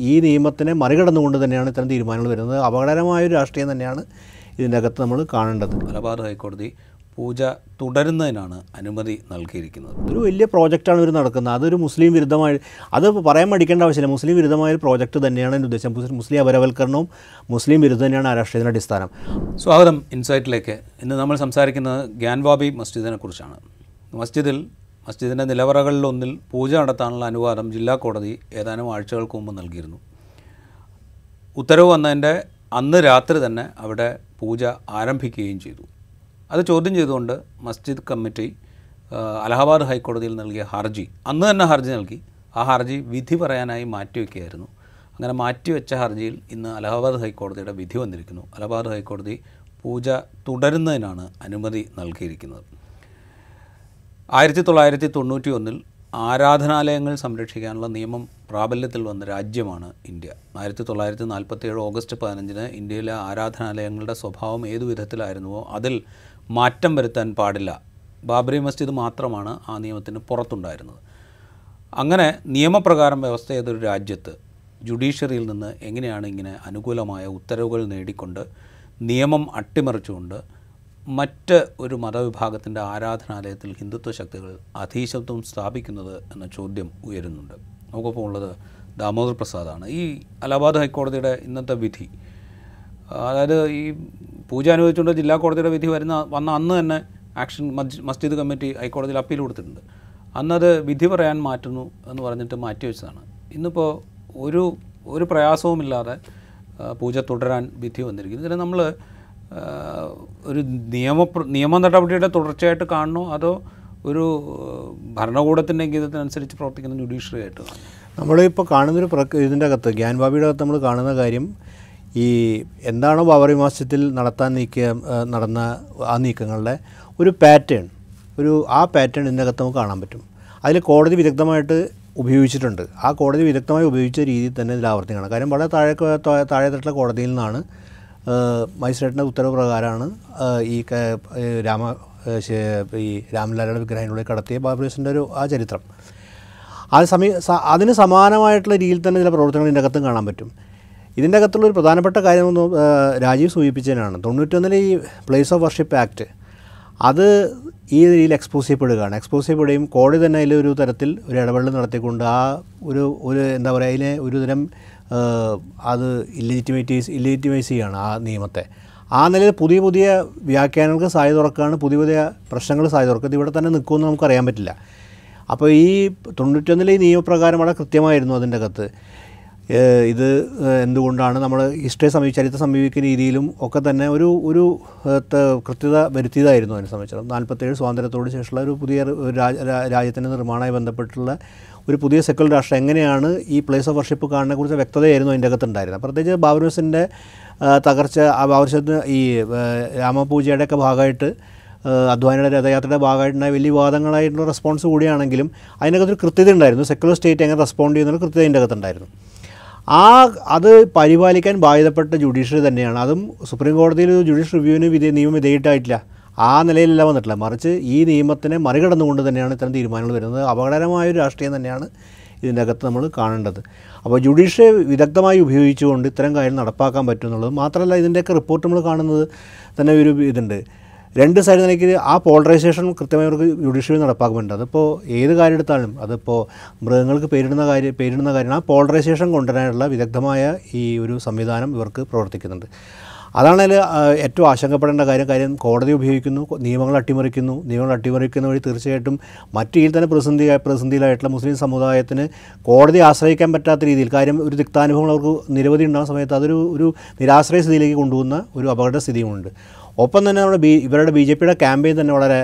ഈ നിയമത്തിനെ മറികടന്നുകൊണ്ട് തന്നെയാണ് ഇത്തരം തീരുമാനങ്ങൾ വരുന്നത്. അപകടകരമായ ഒരു രാഷ്ട്രീയം തന്നെയാണ് ഇതിന്റെ അകത്ത് നമ്മൾ കാണേണ്ടത്. മലബാർ ഹൈക്കോടതി പൂജ തുടരുന്നതിനാണ് അനുമതി നൽകിയിരിക്കുന്നത്. ഒരു വലിയ പ്രോജക്റ്റാണ് ഇവർ നടക്കുന്നത്. അതൊരു മുസ്ലിം വിരുദ്ധമായ അത് പറയാൻ മടിക്കേണ്ട ആവശ്യമില്ല. മുസ്ലിം വിരുദ്ധമായ ഒരു പ്രോജക്റ്റ് തന്നെയാണ് എന്റെ ഉദ്ദേശം. മുസ്ലിം- മുസ്ലിം അപരവൽക്കരണവും മുസ്ലിം വിരുദ്ധം തന്നെയാണ് ആ രാഷ്ട്രീയത്തിന്റെ അടിസ്ഥാനം. സ്വാഗതം ഇൻസൈറ്റിലേക്ക്. ഇന്ന് നമ്മൾ സംസാരിക്കുന്നത് ഗ്യാൻവാബി മസ്ജിദിനെ കുറിച്ചാണ് മസ്ജിദിൽ മസ്ജിദിന്റെ നിലവറകളിലൊന്നിൽ പൂജ നടത്താനുള്ള അനുവാദം ജില്ലാ കോടതി ഏതാനും ആഴ്ചകൾക്ക് മുമ്പ് നൽകിയിരുന്നു. ഉത്തരവ് വന്നതിന്റെ അന്ന് രാത്രി തന്നെ അവിടെ പൂജ ആരംഭിക്കുകയും ചെയ്തു. അത് ചോദ്യം ചെയ്തുകൊണ്ട് മസ്ജിദ് കമ്മിറ്റി അലഹബാദ് ഹൈക്കോടതിയിൽ നൽകിയ ഹർജി അന്ന് തന്നെ ഹർജി നൽകി. ആ ഹർജി വിധി പറയാനായി മാറ്റിവെക്കുകയായിരുന്നു അങ്ങനെ മാറ്റിവെച്ച ഹർജിയിൽ ഇന്ന് അലഹബാദ് ഹൈക്കോടതിയുടെ വിധി വന്നിരിക്കുന്നു. അലഹബാദ് ഹൈക്കോടതി പൂജ തുടരുന്നതിനാണ് അനുമതി നൽകിയിരിക്കുന്നത്. ആയിരത്തി തൊള്ളായിരത്തി തൊണ്ണൂറ്റി ഒന്നിൽ ആരാധനാലയങ്ങൾ സംരക്ഷിക്കാനുള്ള നിയമം പ്രാബല്യത്തിൽ വന്ന രാജ്യമാണ് ഇന്ത്യ. ആയിരത്തി തൊള്ളായിരത്തി നാൽപ്പത്തി ഏഴ് ഓഗസ്റ്റ് പതിനഞ്ചിന് ഇന്ത്യയിലെ ആരാധനാലയങ്ങളുടെ സ്വഭാവം ഏതു വിധത്തിലായിരുന്നുവോ അതിൽ മാറ്റം വരുത്താൻ പാടില്ല. ബാബറി മസ്ജിദ് മാത്രമാണ് ആ നിയമത്തിന് പുറത്തുണ്ടായിരുന്നത്. അങ്ങനെ നിയമപ്രകാരം വ്യവസ്ഥ ചെയ്തൊരു രാജ്യത്ത് ജുഡീഷ്യറിയിൽ നിന്ന് എങ്ങനെയാണ് ഇങ്ങനെ അനുകൂലമായ ഉത്തരവുകൾ നേടിക്കൊണ്ട് നിയമം അട്ടിമറിച്ചുകൊണ്ട് മറ്റ് ഒരു മതവിഭാഗത്തിന്റെ ആരാധനാലയത്തിൽ ഹിന്ദുത്വ ശക്തികൾ അധീശത്വം സ്ഥാപിക്കുന്നത് എന്ന ചോദ്യം ഉയരുന്നുണ്ട്. നമുക്കൊപ്പം ഉള്ളത് ദാമോദർ പ്രസാദാണ്. ഈ അലഹാബാദ് ഹൈക്കോടതിയുടെ ഇന്നത്തെ വിധി അതായത് ഈ പൂജ അനുവദിച്ചുകൊണ്ട് ജില്ലാ കോടതിയുടെ വിധി വരുന്ന വന്ന അന്ന് തന്നെ ആക്ഷൻ മസ്ജിദ് കമ്മിറ്റി ഹൈക്കോടതിയിൽ അപ്പീൽ കൊടുത്തിട്ടുണ്ട്. അന്നത് വിധി പറയാൻ മാറ്റുന്നു എന്ന് പറഞ്ഞിട്ട് മാറ്റി വെച്ചതാണ്. ഇന്നിപ്പോൾ ഒരു ഒരു പ്രയാസവുമില്ലാതെ പൂജ തുടരാൻ വിധി വന്നിരിക്കുന്നു. ഇതിന് നമ്മൾ ഒരു നിയമ നിയമ നടപടിയുടെ തുടർച്ചയായിട്ട് കാണണോ? അതോ ഒരു ഭരണകൂടത്തിന്റെ ഗീതത്തിനനുസരിച്ച് പ്രവർത്തിക്കുന്ന ജുഡീഷ്യറി ആയിട്ട്? നമ്മളിപ്പോൾ കാണുന്നൊരു പ്രക് ഇതിന്റെ അകത്ത് ഗ്യാൻബാബിയുടെ അകത്ത് നമ്മൾ കാണുന്ന കാര്യം ഈ എന്താണോ ബാബറി മാസത്തിൽ നടത്താൻ നീക്കിയ നടന്ന ആ നീക്കങ്ങളുടെ ഒരു പാറ്റേൺ ഒരു ആ പാറ്റേൺ ഇതിന്റെ അകത്ത് നമുക്ക് കാണാൻ പറ്റും. അതിൽ കോടതി വിദഗ്ധമായിട്ട് ഉപയോഗിച്ചിട്ടുണ്ട്. ആ കോടതി വിദഗ്ധമായി ഉപയോഗിച്ച രീതിയിൽ തന്നെ ഇതിൽ ആവർത്തിക്കണം. കാര്യം വളരെ താഴെ താഴെ തട്ടിലെ കോടതിയിൽ നിന്നാണ് മജിസ്ട്രേറ്റിന്റെ ഉത്തരവ് പ്രകാരമാണ് ഈ രാമ ഈ രാംലാലയുടെ വിഗ്രഹത്തിനുള്ളിൽ കടത്തിയ മസ്ജിദിന്റെ ഒരു ആ ചരിത്രം. അത് സമീ അതിന് സമാനമായിട്ടുള്ള രീതിയിൽ തന്നെ ചില പ്രവർത്തനങ്ങൾ ഇതിന്റെ അകത്തും കാണാൻ പറ്റും. ഇതിന്റെ അകത്തുള്ള ഒരു പ്രധാനപ്പെട്ട കാര്യം ഒന്ന് രാജീവ് സൂചിപ്പിച്ചതിനാണ്. തൊണ്ണൂറ്റൊന്നിലെ ഈ പ്ലേസ് ഓഫ് വർഷിപ്പ് ആക്ട് അത് ഈ രീതിയിൽ എക്സ്പോസ് ചെയ്യപ്പെടുകയാണ്. എക്സ്പോസ് ചെയ്യപ്പെടുകയും കോടതി തന്നെ അതിൽ ഒരു തരത്തിൽ ഒരു ഇടപെടൽ നടത്തിക്കൊണ്ട് ആ ഒരു ഒരു എന്താ പറയുക അതിനെ ഒരു തരം അത് ഇല്ലിജിറ്റിമേറ്റീസ് ഇല്ലിജിറ്റിമൈസ് ചെയ്യുകയാണ് ആ നിയമത്തെ. ആ നിലയിൽ പുതിയ പുതിയ വ്യാഖ്യാനങ്ങൾക്ക് സാധ്യത തുറക്കുകയാണ് പുതിയ പുതിയ പ്രശ്നങ്ങൾ സാധ്യത തുറക്കുക. ഇത് ഇവിടെ തന്നെ നിൽക്കുമെന്ന് നമുക്കറിയാൻ പറ്റില്ല. അപ്പോൾ ഈ തൊണ്ണൂറ്റൊന്നിലെ ഈ നിയമപ്രകാരം വളരെ കൃത്യമായിരുന്നു അതിന്റെ അകത്ത്. ഇത് എന്തുകൊണ്ടാണ് നമ്മൾ ഹിസ്റ്ററി സമീപ ചരിത്രം സമീപിക്കുന്ന രീതിയിലും ഒക്കെ തന്നെ ഒരു ഒരു കൃത്യത വരുത്തിയതായിരുന്നു അതിനെ സംബന്ധിച്ചിടത്തോളം. നാൽപ്പത്തേഴ് സ്വാതന്ത്ര്യത്തോട് ശേഷമുള്ള ഒരു പുതിയ രാജ്യത്തിന്റെ നിർമ്മാണമായി ബന്ധപ്പെട്ടുള്ള ഒരു പുതിയ സെക്കുലർ രാഷ്ട്രം എങ്ങനെയാണ് ഈ പ്ലേസ് ഓഫ് വർഷിപ്പ് കാണുന്നതിനെ കുറിച്ച് വ്യക്തതയായിരുന്നു അതിന്റെ അകത്തുണ്ടായിരുന്നത്. പ്രത്യേകിച്ച് ബാബുനസിന്റെ തകർച്ച ആ ബാബുരസത്തിന് ഈ രാമപൂജയുടെയൊക്കെ ഭാഗമായിട്ട് അധ്വാനിയുടെ രഥയാത്രയുടെ ഭാഗമായിട്ടുണ്ടായ വലിയ വിവാദങ്ങളായിട്ടുള്ള റെസ്പോൺസ് കൂടിയാണെങ്കിലും അതിനകത്തൊരു കൃത്യത ഉണ്ടായിരുന്നു. സെക്കുലർ സ്റ്റേറ്റ് എങ്ങനെ റെസ്പോണ്ട് ചെയ്യുന്ന കൃത്യത അതിന്റെ അകത്തുണ്ടായിരുന്നു. ആ അത് പരിപാലിക്കാൻ ബാധ്യതപ്പെട്ട ജുഡീഷ്യറി തന്നെയാണ്. അതും സുപ്രീം കോടതിയിൽ ജുഡീഷ്യൽ റിവ്യൂവിന് വിധേ നിയമം വിധേയിട്ടായിട്ടില്ല ആ നിലയിലല്ല വന്നിട്ടില്ല മറിച്ച് ഈ നിയമത്തിനെ മറികടന്നുകൊണ്ട് തന്നെയാണ് ഇത്തരം തീരുമാനങ്ങൾ വരുന്നത്. അപകടകരമായ ഒരു രാഷ്ട്രീയം തന്നെയാണ് ഇതിന്റെ അകത്ത് നമ്മൾ കാണേണ്ടത്. അപ്പോൾ ജുഡീഷ്യറി വിദഗ്ധമായി ഉപയോഗിച്ചുകൊണ്ട് ഇത്തരം കാര്യം നടപ്പാക്കാൻ പറ്റും എന്നുള്ളത് മാത്രമല്ല ഇതിന്റെയൊക്കെ റിപ്പോർട്ട് നമ്മൾ കാണുന്നത് തന്നെ ഒരു ഇതുണ്ട്. രണ്ട് സൈഡിൽ നിലയ്ക്ക് ആ പോളറൈസേഷൻ കൃത്യമായി അവർക്ക് ജുഡീഷ്യറി നടപ്പാക്കുന്നുണ്ട്. അതിപ്പോൾ ഏത് കാര്യം എടുത്താലും അതിപ്പോൾ മൃഗങ്ങൾക്ക് പേരിടുന്ന കാര്യം പേരിടുന്ന കാര്യം ആ പോളറൈസേഷൻ കൊണ്ടുവരാനുള്ള വിദഗ്ധമായ ഈ ഒരു സംവിധാനം ഇവർക്ക് പ്രവർത്തിക്കുന്നുണ്ട്. അതാണ് ഏറ്റവും ആശങ്കപ്പെടേണ്ട കാര്യം കാര്യം കോടതി ഉപയോഗിക്കുന്നു നിയമങ്ങൾ അട്ടിമറിക്കുന്നു. നിയമങ്ങൾ അട്ടിമറിക്കുന്ന വഴി തീർച്ചയായിട്ടും മറ്റു രീതിയിൽ തന്നെ പ്രതിസന്ധി പ്രതിസന്ധിയിലായിട്ടുള്ള മുസ്ലിം സമുദായത്തിന് കോടതി ആശ്രയിക്കാൻ പറ്റാത്ത രീതിയിൽ കാര്യം ഒരു തിക്താനുഭവങ്ങൾ അവർക്ക് നിരവധി ഉണ്ടാകുന്ന സമയത്ത് അതൊരു ഒരു നിരാശ്രയ സ്ഥിതിയിലേക്ക് കൊണ്ടുപോകുന്ന ഒരു അപകട സ്ഥിതിയുമുണ്ട്. ഒപ്പം തന്നെ നമ്മുടെ ബി ഇവരുടെ ബി ജെ പിയുടെ ക്യാമ്പയിൻ തന്നെ വളരെ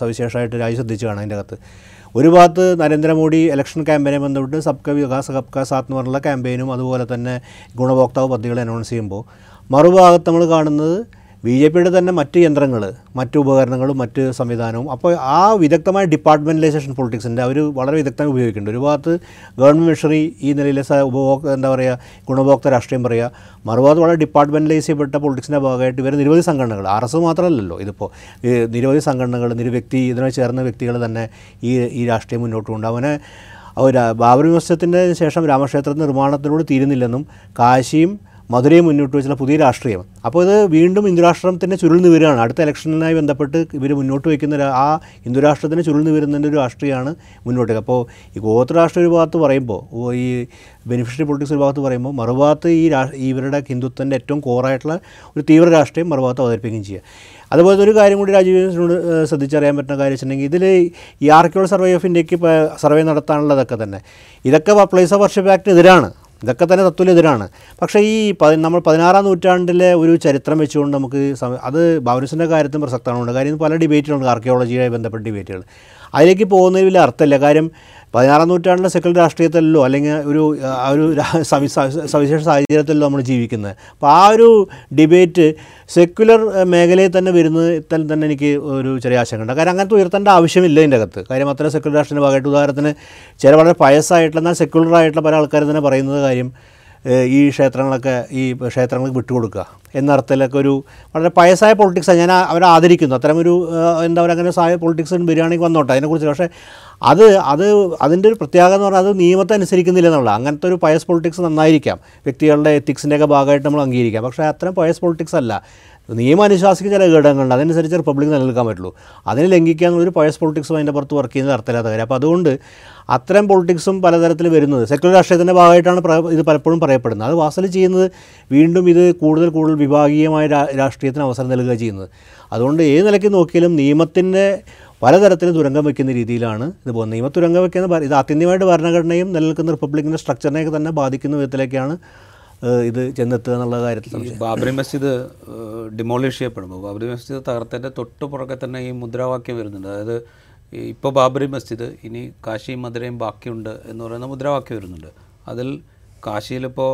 സവിശേഷമായിട്ട് രാജ്യം കാണാം അതിന്റെ അകത്ത്. ഒരു ഭാഗത്ത് നരേന്ദ്രമോദി ഇലക്ഷൻ ക്യാമ്പയിനെ ബന്ധപ്പെട്ട് സബ്ക വികാസ് സബ്ക സാത്ത് എന്ന് പറഞ്ഞുള്ള ക്യാമ്പയിനും അതുപോലെ തന്നെ ഗുണഭോക്താവ് പദ്ധതികൾ അനൗൺസ് ചെയ്യുമ്പോൾ മറുഭാഗത്ത് നമ്മൾ കാണുന്നത് ബി ജെ പിയുടെ തന്നെ മറ്റ് യന്ത്രങ്ങൾ മറ്റ് ഉപകരണങ്ങളും മറ്റ് സംവിധാനവും. അപ്പോൾ ആ വിദഗ്ധമായ ഡിപ്പാർട്ട്മെന്റലൈസേഷൻ പൊളിറ്റിക്സിന്റെ അവർ വളരെ വിദഗ്ധമായി ഉപയോഗിക്കുന്നുണ്ട്. ഒരു ഭാഗത്ത് ഗവൺമെന്റ് മിഷണറി ഈ നിലയിലെ ഉപഭോക്ത എന്താ പറയുക ഗുണഭോക്ത രാഷ്ട്രീയം പറയുക മറുഭാഗത്ത് വളരെ ഡിപ്പാർട്ട്മെന്റലൈസ് ചെയ്യപ്പെട്ട പൊളിറ്റിക്സിന്റെ ഭാഗമായിട്ട് ഇവർ നിരവധി സംഘടനകൾ ആർ എസ് മാത്രമല്ലല്ലോ ഇതിപ്പോൾ. നിരവധി സംഘടനകൾ നിരവ്യക്തി ഇതിനെ ചേർന്ന വ്യക്തികൾ തന്നെ ഈ ഈ രാഷ്ട്രീയം മുന്നോട്ട് കൊണ്ട് അവനെ ബാബറി മസ്ജിദത്തിന്റെ ശേഷം രാമക്ഷേത്ര നിർമ്മാണത്തിനോട് തീരുന്നില്ലെന്നും കാശിയും മധുരയും മുന്നോട്ട് വെച്ചുള്ള പുതിയ രാഷ്ട്രീയം. അപ്പോൾ ഇത് വീണ്ടും ഹിന്ദുരാഷ്ട്രത്തിന്റെ ചുരുൾന്ന് വരികയാണ്. അടുത്ത ഇലക്ഷനുമായി ബന്ധപ്പെട്ട് ഇവർ മുന്നോട്ട് വയ്ക്കുന്ന ആ ഹിന്ദുരാഷ്ട്രത്തിന് ചുരുൾന്ന് വരുന്നതിന്റെ ഒരു രാഷ്ട്രീയമാണ് മുന്നോട്ട്. അപ്പോൾ ഈ ഗോത്ര രാഷ്ട്രീയ ഒരു ഭാഗത്ത് പറയുമ്പോൾ ഈ ബെനിഫിഷ്യറി പൊളിറ്റിക്സ് ഒരു ഭാഗത്ത് പറയുമ്പോൾ മറുഭാഗത്ത് ഈ ഇവരുടെ ഹിന്ദുത്വന്റെ ഏറ്റവും കോറായിട്ടുള്ള ഒരു തീവ്ര രാഷ്ട്രീയം മറുഭാഗത്ത് അവതരിപ്പിക്കുകയും ചെയ്യുക. അതുപോലെ ഒരു കാര്യം കൂടി രാജീവിനോട് ശ്രദ്ധിച്ചറിയാൻ പറ്റുന്ന കാര്യം വെച്ചിട്ടുണ്ടെങ്കിൽ ഇതിൽ ഈ ആർക്കിയോളജി സർവേ ഓഫ് ഇന്ത്യയ്ക്ക് സർവേ നടത്താനുള്ളതൊക്കെ തന്നെ. ഇതൊക്കെ പ്ലേസ് ഓഫ് വർഷിപ്പ് ആക്ടിനെതിരാണ്. ഇതൊക്കെ തന്നെ തത്വലെതിരാണ് പക്ഷേ ഈ നമ്മൾ പതിനാറാം നൂറ്റാണ്ടിലെ ഒരു ചരിത്രം വെച്ചുകൊണ്ട് നമുക്ക് അത് ബൗരസിന്റെ കാര്യത്തിൽ പ്രസക്തമാണ്. കാര്യം പല ഡിബേറ്റുകളുണ്ട് ആർക്കിയോളജിയുമായി ബന്ധപ്പെട്ട ഡിബേറ്റുകൾ അതിലേക്ക് പോകുന്നതിൽ വലിയ അർത്ഥമില്ല. കാര്യം പതിനാറാം നൂറ്റാണ്ടിലെ സെക്കുലർ രാഷ്ട്രീയത്തിലല്ലോ അല്ലെങ്കിൽ ഒരു ആ ഒരു സവിശേഷ സാഹചര്യത്തിലല്ലോ നമ്മൾ ജീവിക്കുന്നത്. അപ്പോൾ ആ ഒരു ഡിബേറ്റ് സെക്കുലർ മേഖലയിൽ തന്നെ വരുന്നതിൽ തന്നെ എനിക്ക് ഒരു ചെറിയ ആശങ്കയുണ്ട്. കാര്യം അങ്ങനത്തെ ഉയർത്തേണ്ട ആവശ്യമില്ല ഇതിന്റെ അകത്ത്. കാര്യം അത്ര സെക്കുലർ രാഷ്ട്രീയ ഭാഗമായിട്ട് ഉദാഹരണത്തിന് ചില വളരെ പയസ്സായിട്ടുള്ള എന്നാൽ സെക്യുലർ ആയിട്ടുള്ള പല ആൾക്കാർ തന്നെ പറയുന്നത് കാര്യം ഈ ക്ഷേത്രങ്ങളൊക്കെ ഈ ക്ഷേത്രങ്ങൾക്ക് വിട്ടുകൊടുക്കുക. എന്ന അർത്ഥത്തിലൊക്കെ ഒരു വളരെ പയസായ പൊളിറ്റിക്സാണ് ഞാൻ അവരെ ആദരിക്കുന്നു. അത്തരമൊരു എന്താ പറയുക അങ്ങനെ സായ പൊളിറ്റിക്സ് ബിരിയാണിക്ക് വന്നോട്ടെ അതിനെക്കുറിച്ച്. പക്ഷേ അത് അത് അതിന്റെ ഒരു പ്രത്യേകത എന്ന് പറഞ്ഞാൽ അത് നിയമത്തെ അനുസരിക്കുന്നില്ല എന്നുള്ള അങ്ങനത്തെ ഒരു പയസ് പൊളിറ്റിക്സ് നന്നായിരിക്കാം. വ്യക്തികളുടെ എത്തിക്സിന്റെയൊക്കെ ഭാഗമായിട്ട് നമ്മൾ അംഗീകരിക്കാം. പക്ഷേ അത്തരം പയസ് പൊളിറ്റിക്സ് അല്ല. നിയമം അനുശാസിക്കുന്ന ചില ഘടകങ്ങളുണ്ട് അതനുസരിച്ച് റിപ്പബ്ലിക് നിലനിൽക്കാൻ പറ്റുള്ളൂ. അതിനെ ലംഘിക്കുക എന്നുള്ളൊരു പയസ് പൊളിറ്റിക്സും അതിന്റെ പുറത്ത് വർക്ക് ചെയ്യുന്നത് അർത്ഥമില്ലാത്ത കാര്യം. അപ്പോൾ അതുകൊണ്ട് അത്തരം പൊളിറ്റിക്സും പലതരത്തിൽ വരുന്നത് സെക്യുലർ രാഷ്ട്രീയത്തിന്റെ ഭാഗമായിട്ടാണ് ഇത് പലപ്പോഴും പറയപ്പെടുന്നത്. അത് വാസൽ ചെയ്യുന്നത് വീണ്ടും ഇത് കൂടുതൽ കൂടുതൽ വിഭാഗീയമായ രാഷ്ട്രീയത്തിന് അവസരം നൽകുക ചെയ്യുന്നത്. അതുകൊണ്ട് ഏത് നിലയ്ക്ക് നോക്കിയാലും നിയമത്തിന്റെ പലതരത്തിൽ തുരങ്കം വയ്ക്കുന്ന രീതിയിലാണ് ഇത് പോകുന്നത്. നിയമ തുരങ്കം വയ്ക്കുന്ന ഇത് ആത്യന്തികമായിട്ട് ഭരണഘടനയും നിലനിൽക്കുന്ന റിപ്പബ്ലിക്കിന്റെ സ്ട്രക്ചറിനെയൊക്കെ തന്നെ ബാധിക്കുന്ന വിധത്തിലേക്കാണ് ഇത് ചെന്നെത്തുക എന്നുള്ള കാര്യത്തിൽ ബാബറി മസ്ജിദ് ഡിമോളിഷ് ചെയ്യപ്പെടുമ്പോൾ ബാബറി മസ്ജിദ് തകർത്തതിന്റെ തൊട്ട് പുറകെ തന്നെ ഈ മുദ്രാവാക്യം വരുന്നുണ്ട്. അതായത് ഇപ്പോൾ ബാബറി മസ്ജിദ് ഇനി കാശിയും മധുരയും ബാക്കിയുണ്ട് എന്ന് പറയുന്ന മുദ്രാവാക്യം വരുന്നുണ്ട്. അതിൽ കാശിയിലിപ്പോൾ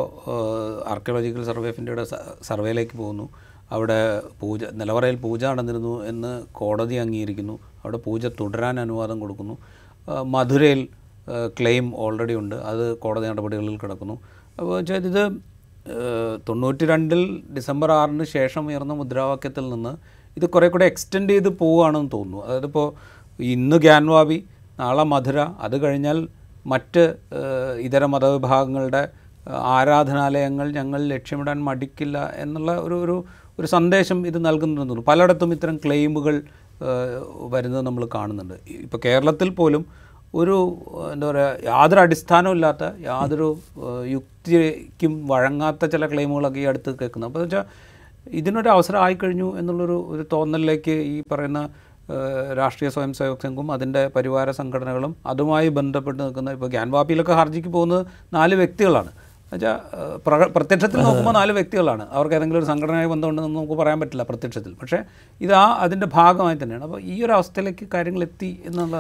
ആർക്കിയോളജിക്കൽ സർവേ ഓഫ് ഇന്ത്യയുടെ സർവേയിലേക്ക് പോകുന്നു. അവിടെ പൂജ നിലവറയിൽ പൂജ നടന്നിരുന്നു എന്ന് കോടതി അംഗീകരിക്കുന്നു. അവിടെ പൂജ തുടരാൻ അനുവാദം കൊടുക്കുന്നു. മധുരയിൽ ക്ലെയിം ഓൾറെഡി ഉണ്ട്. അത് കോടതി നടപടികളിൽ കിടക്കുന്നു. അപ്പോൾ വെച്ചാൽ ഇത് തൊണ്ണൂറ്റി രണ്ടിൽ ഡിസംബർ ആറിന് ശേഷം ഉയർന്ന മുദ്രാവാക്യത്തിൽ നിന്ന് ഇത് കുറേ കൂടെ എക്സ്റ്റെൻഡ് ചെയ്ത് പോവുകയാണെന്ന് തോന്നുന്നു. അതായത് ഇപ്പോൾ ഇന്ന് ഗ്യാൻവാബി നാളെ മധുര അത് കഴിഞ്ഞാൽ മറ്റ് ഇതര മതവിഭാഗങ്ങളുടെ ആരാധനാലയങ്ങൾ ഞങ്ങൾ ലക്ഷ്യമിടാൻ മടിക്കില്ല എന്നുള്ള ഒരു ഒരു ഒരു സന്ദേശം ഇത് നൽകുന്നുണ്ടെന്ന് തോന്നുന്നു. പലയിടത്തും ഇത്തരം ക്ലെയിമുകൾ വരുന്നത് നമ്മൾ കാണുന്നുണ്ട്. ഇപ്പോൾ കേരളത്തിൽ പോലും ഒരു എന്താ പറയുക യാതൊരു അടിസ്ഥാനമില്ലാത്ത യാതൊരു ഏഹ്, യുക്തിക്കും വഴങ്ങാത്ത ചില ക്ലെയിമുകളൊക്കെ ഈ അടുത്ത് കേൾക്കുന്നത്. അപ്പോൾ വെച്ചാൽ ഇതിനൊരു അവസരം ആയിക്കഴിഞ്ഞു എന്നുള്ളൊരു ഒരു തോന്നലിലേക്ക് ഈ പറയുന്ന രാഷ്ട്രീയ സ്വയം സേവക് സംഘവും അതിന്റെ പരിവാര സംഘടനകളും അതുമായി ബന്ധപ്പെട്ട് നിൽക്കുന്ന ഇപ്പോൾ ഗ്യാൻവാപ്പിയിലൊക്കെ ഹർജിക്ക് പോകുന്നത് നാല് വ്യക്തികളാണ്. എന്നുവെച്ചാൽ പ്രത്യക്ഷത്തിൽ നോക്കുമ്പോൾ നാല് വ്യക്തികളാണ്. അവർക്ക് ഏതെങ്കിലും ഒരു സംഘടനയായി ബന്ധമുണ്ടെന്ന് നമുക്ക് പറയാൻ പറ്റില്ല പ്രത്യക്ഷത്തിൽ. പക്ഷേ ഇത് ആ അതിന്റെ ഭാഗമായി തന്നെയാണ്. അപ്പോൾ ഈ ഒരു അവസ്ഥയിലേക്ക് കാര്യങ്ങൾ എത്തി എന്നുള്ള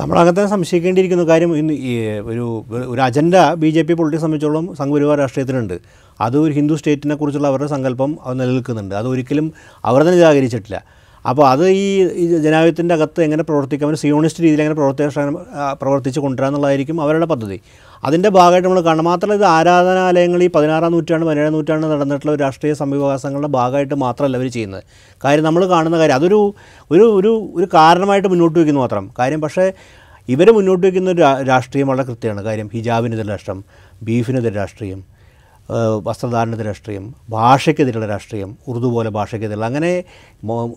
നമ്മൾ അങ്ങനെ തന്നെ സംശയിക്കേണ്ടിയിരിക്കുന്ന കാര്യം ഇന്ന് ഈ ഒരു ഒരു agenda B J P politics സംബന്ധിച്ചോളം സംഘപരിവാർ രാഷ്ട്രീയത്തിനുണ്ട്. അത് ഒരു ഹിന്ദു സ്റ്റേറ്റിനെ കുറിച്ചുള്ള അവരുടെ സങ്കല്പം അത് നിലനിൽക്കുന്നുണ്ട്. അത് ഒരിക്കലും അവർ തന്നെ നിരാകരിച്ചിട്ടില്ല. അപ്പോൾ അത് ഈ ജനാധിപത്യത്തിന്റെ അകത്ത് എങ്ങനെ പ്രവർത്തിക്കാം? അവർ സിയോണിസ്റ്റ് രീതിയിൽ എങ്ങനെ പ്രവർത്തിക്കാൻ പ്രവർത്തിച്ച് കൊണ്ടുവരാന്നുള്ളതായിരിക്കും അവരുടെ പദ്ധതി. അതിന്റെ ഭാഗമായിട്ട് നമ്മൾ കാണണം. മാത്രമല്ല ഇത് ആരാധനാലയങ്ങൾ ഈ പതിനാറാം നൂറ്റാണ്ട് പതിനേഴാം നൂറ്റാണ്ട് നടന്നിട്ടുള്ള ഒരു രാഷ്ട്രീയ സംവികാസങ്ങളുടെ ഭാഗമായിട്ട് മാത്രമല്ല അവർ ചെയ്യുന്നത്. കാര്യം നമ്മൾ കാണുന്ന കാര്യം അതൊരു ഒരു ഒരു ഒരു കാരണമായിട്ട് മുന്നോട്ട് വയ്ക്കുന്നു മാത്രം. കാര്യം പക്ഷേ ഇവർ മുന്നോട്ട് വയ്ക്കുന്ന ഒരു രാഷ്ട്രീയം വളരെ കൃത്യമാണ്. കാര്യം ഹിജാബിനെതിരെ രാഷ്ട്രം ബീഫിനെതിരെ രാഷ്ട്രീയം ഏഹ് വസ്ത്രധാരണത്തിന് രാഷ്ട്രീയം ഭാഷയ്ക്കെതിരെയുള്ള രാഷ്ട്രീയം ഉറുദു പോലെ ഭാഷയ്ക്കെതിരെയുള്ള അങ്ങനെ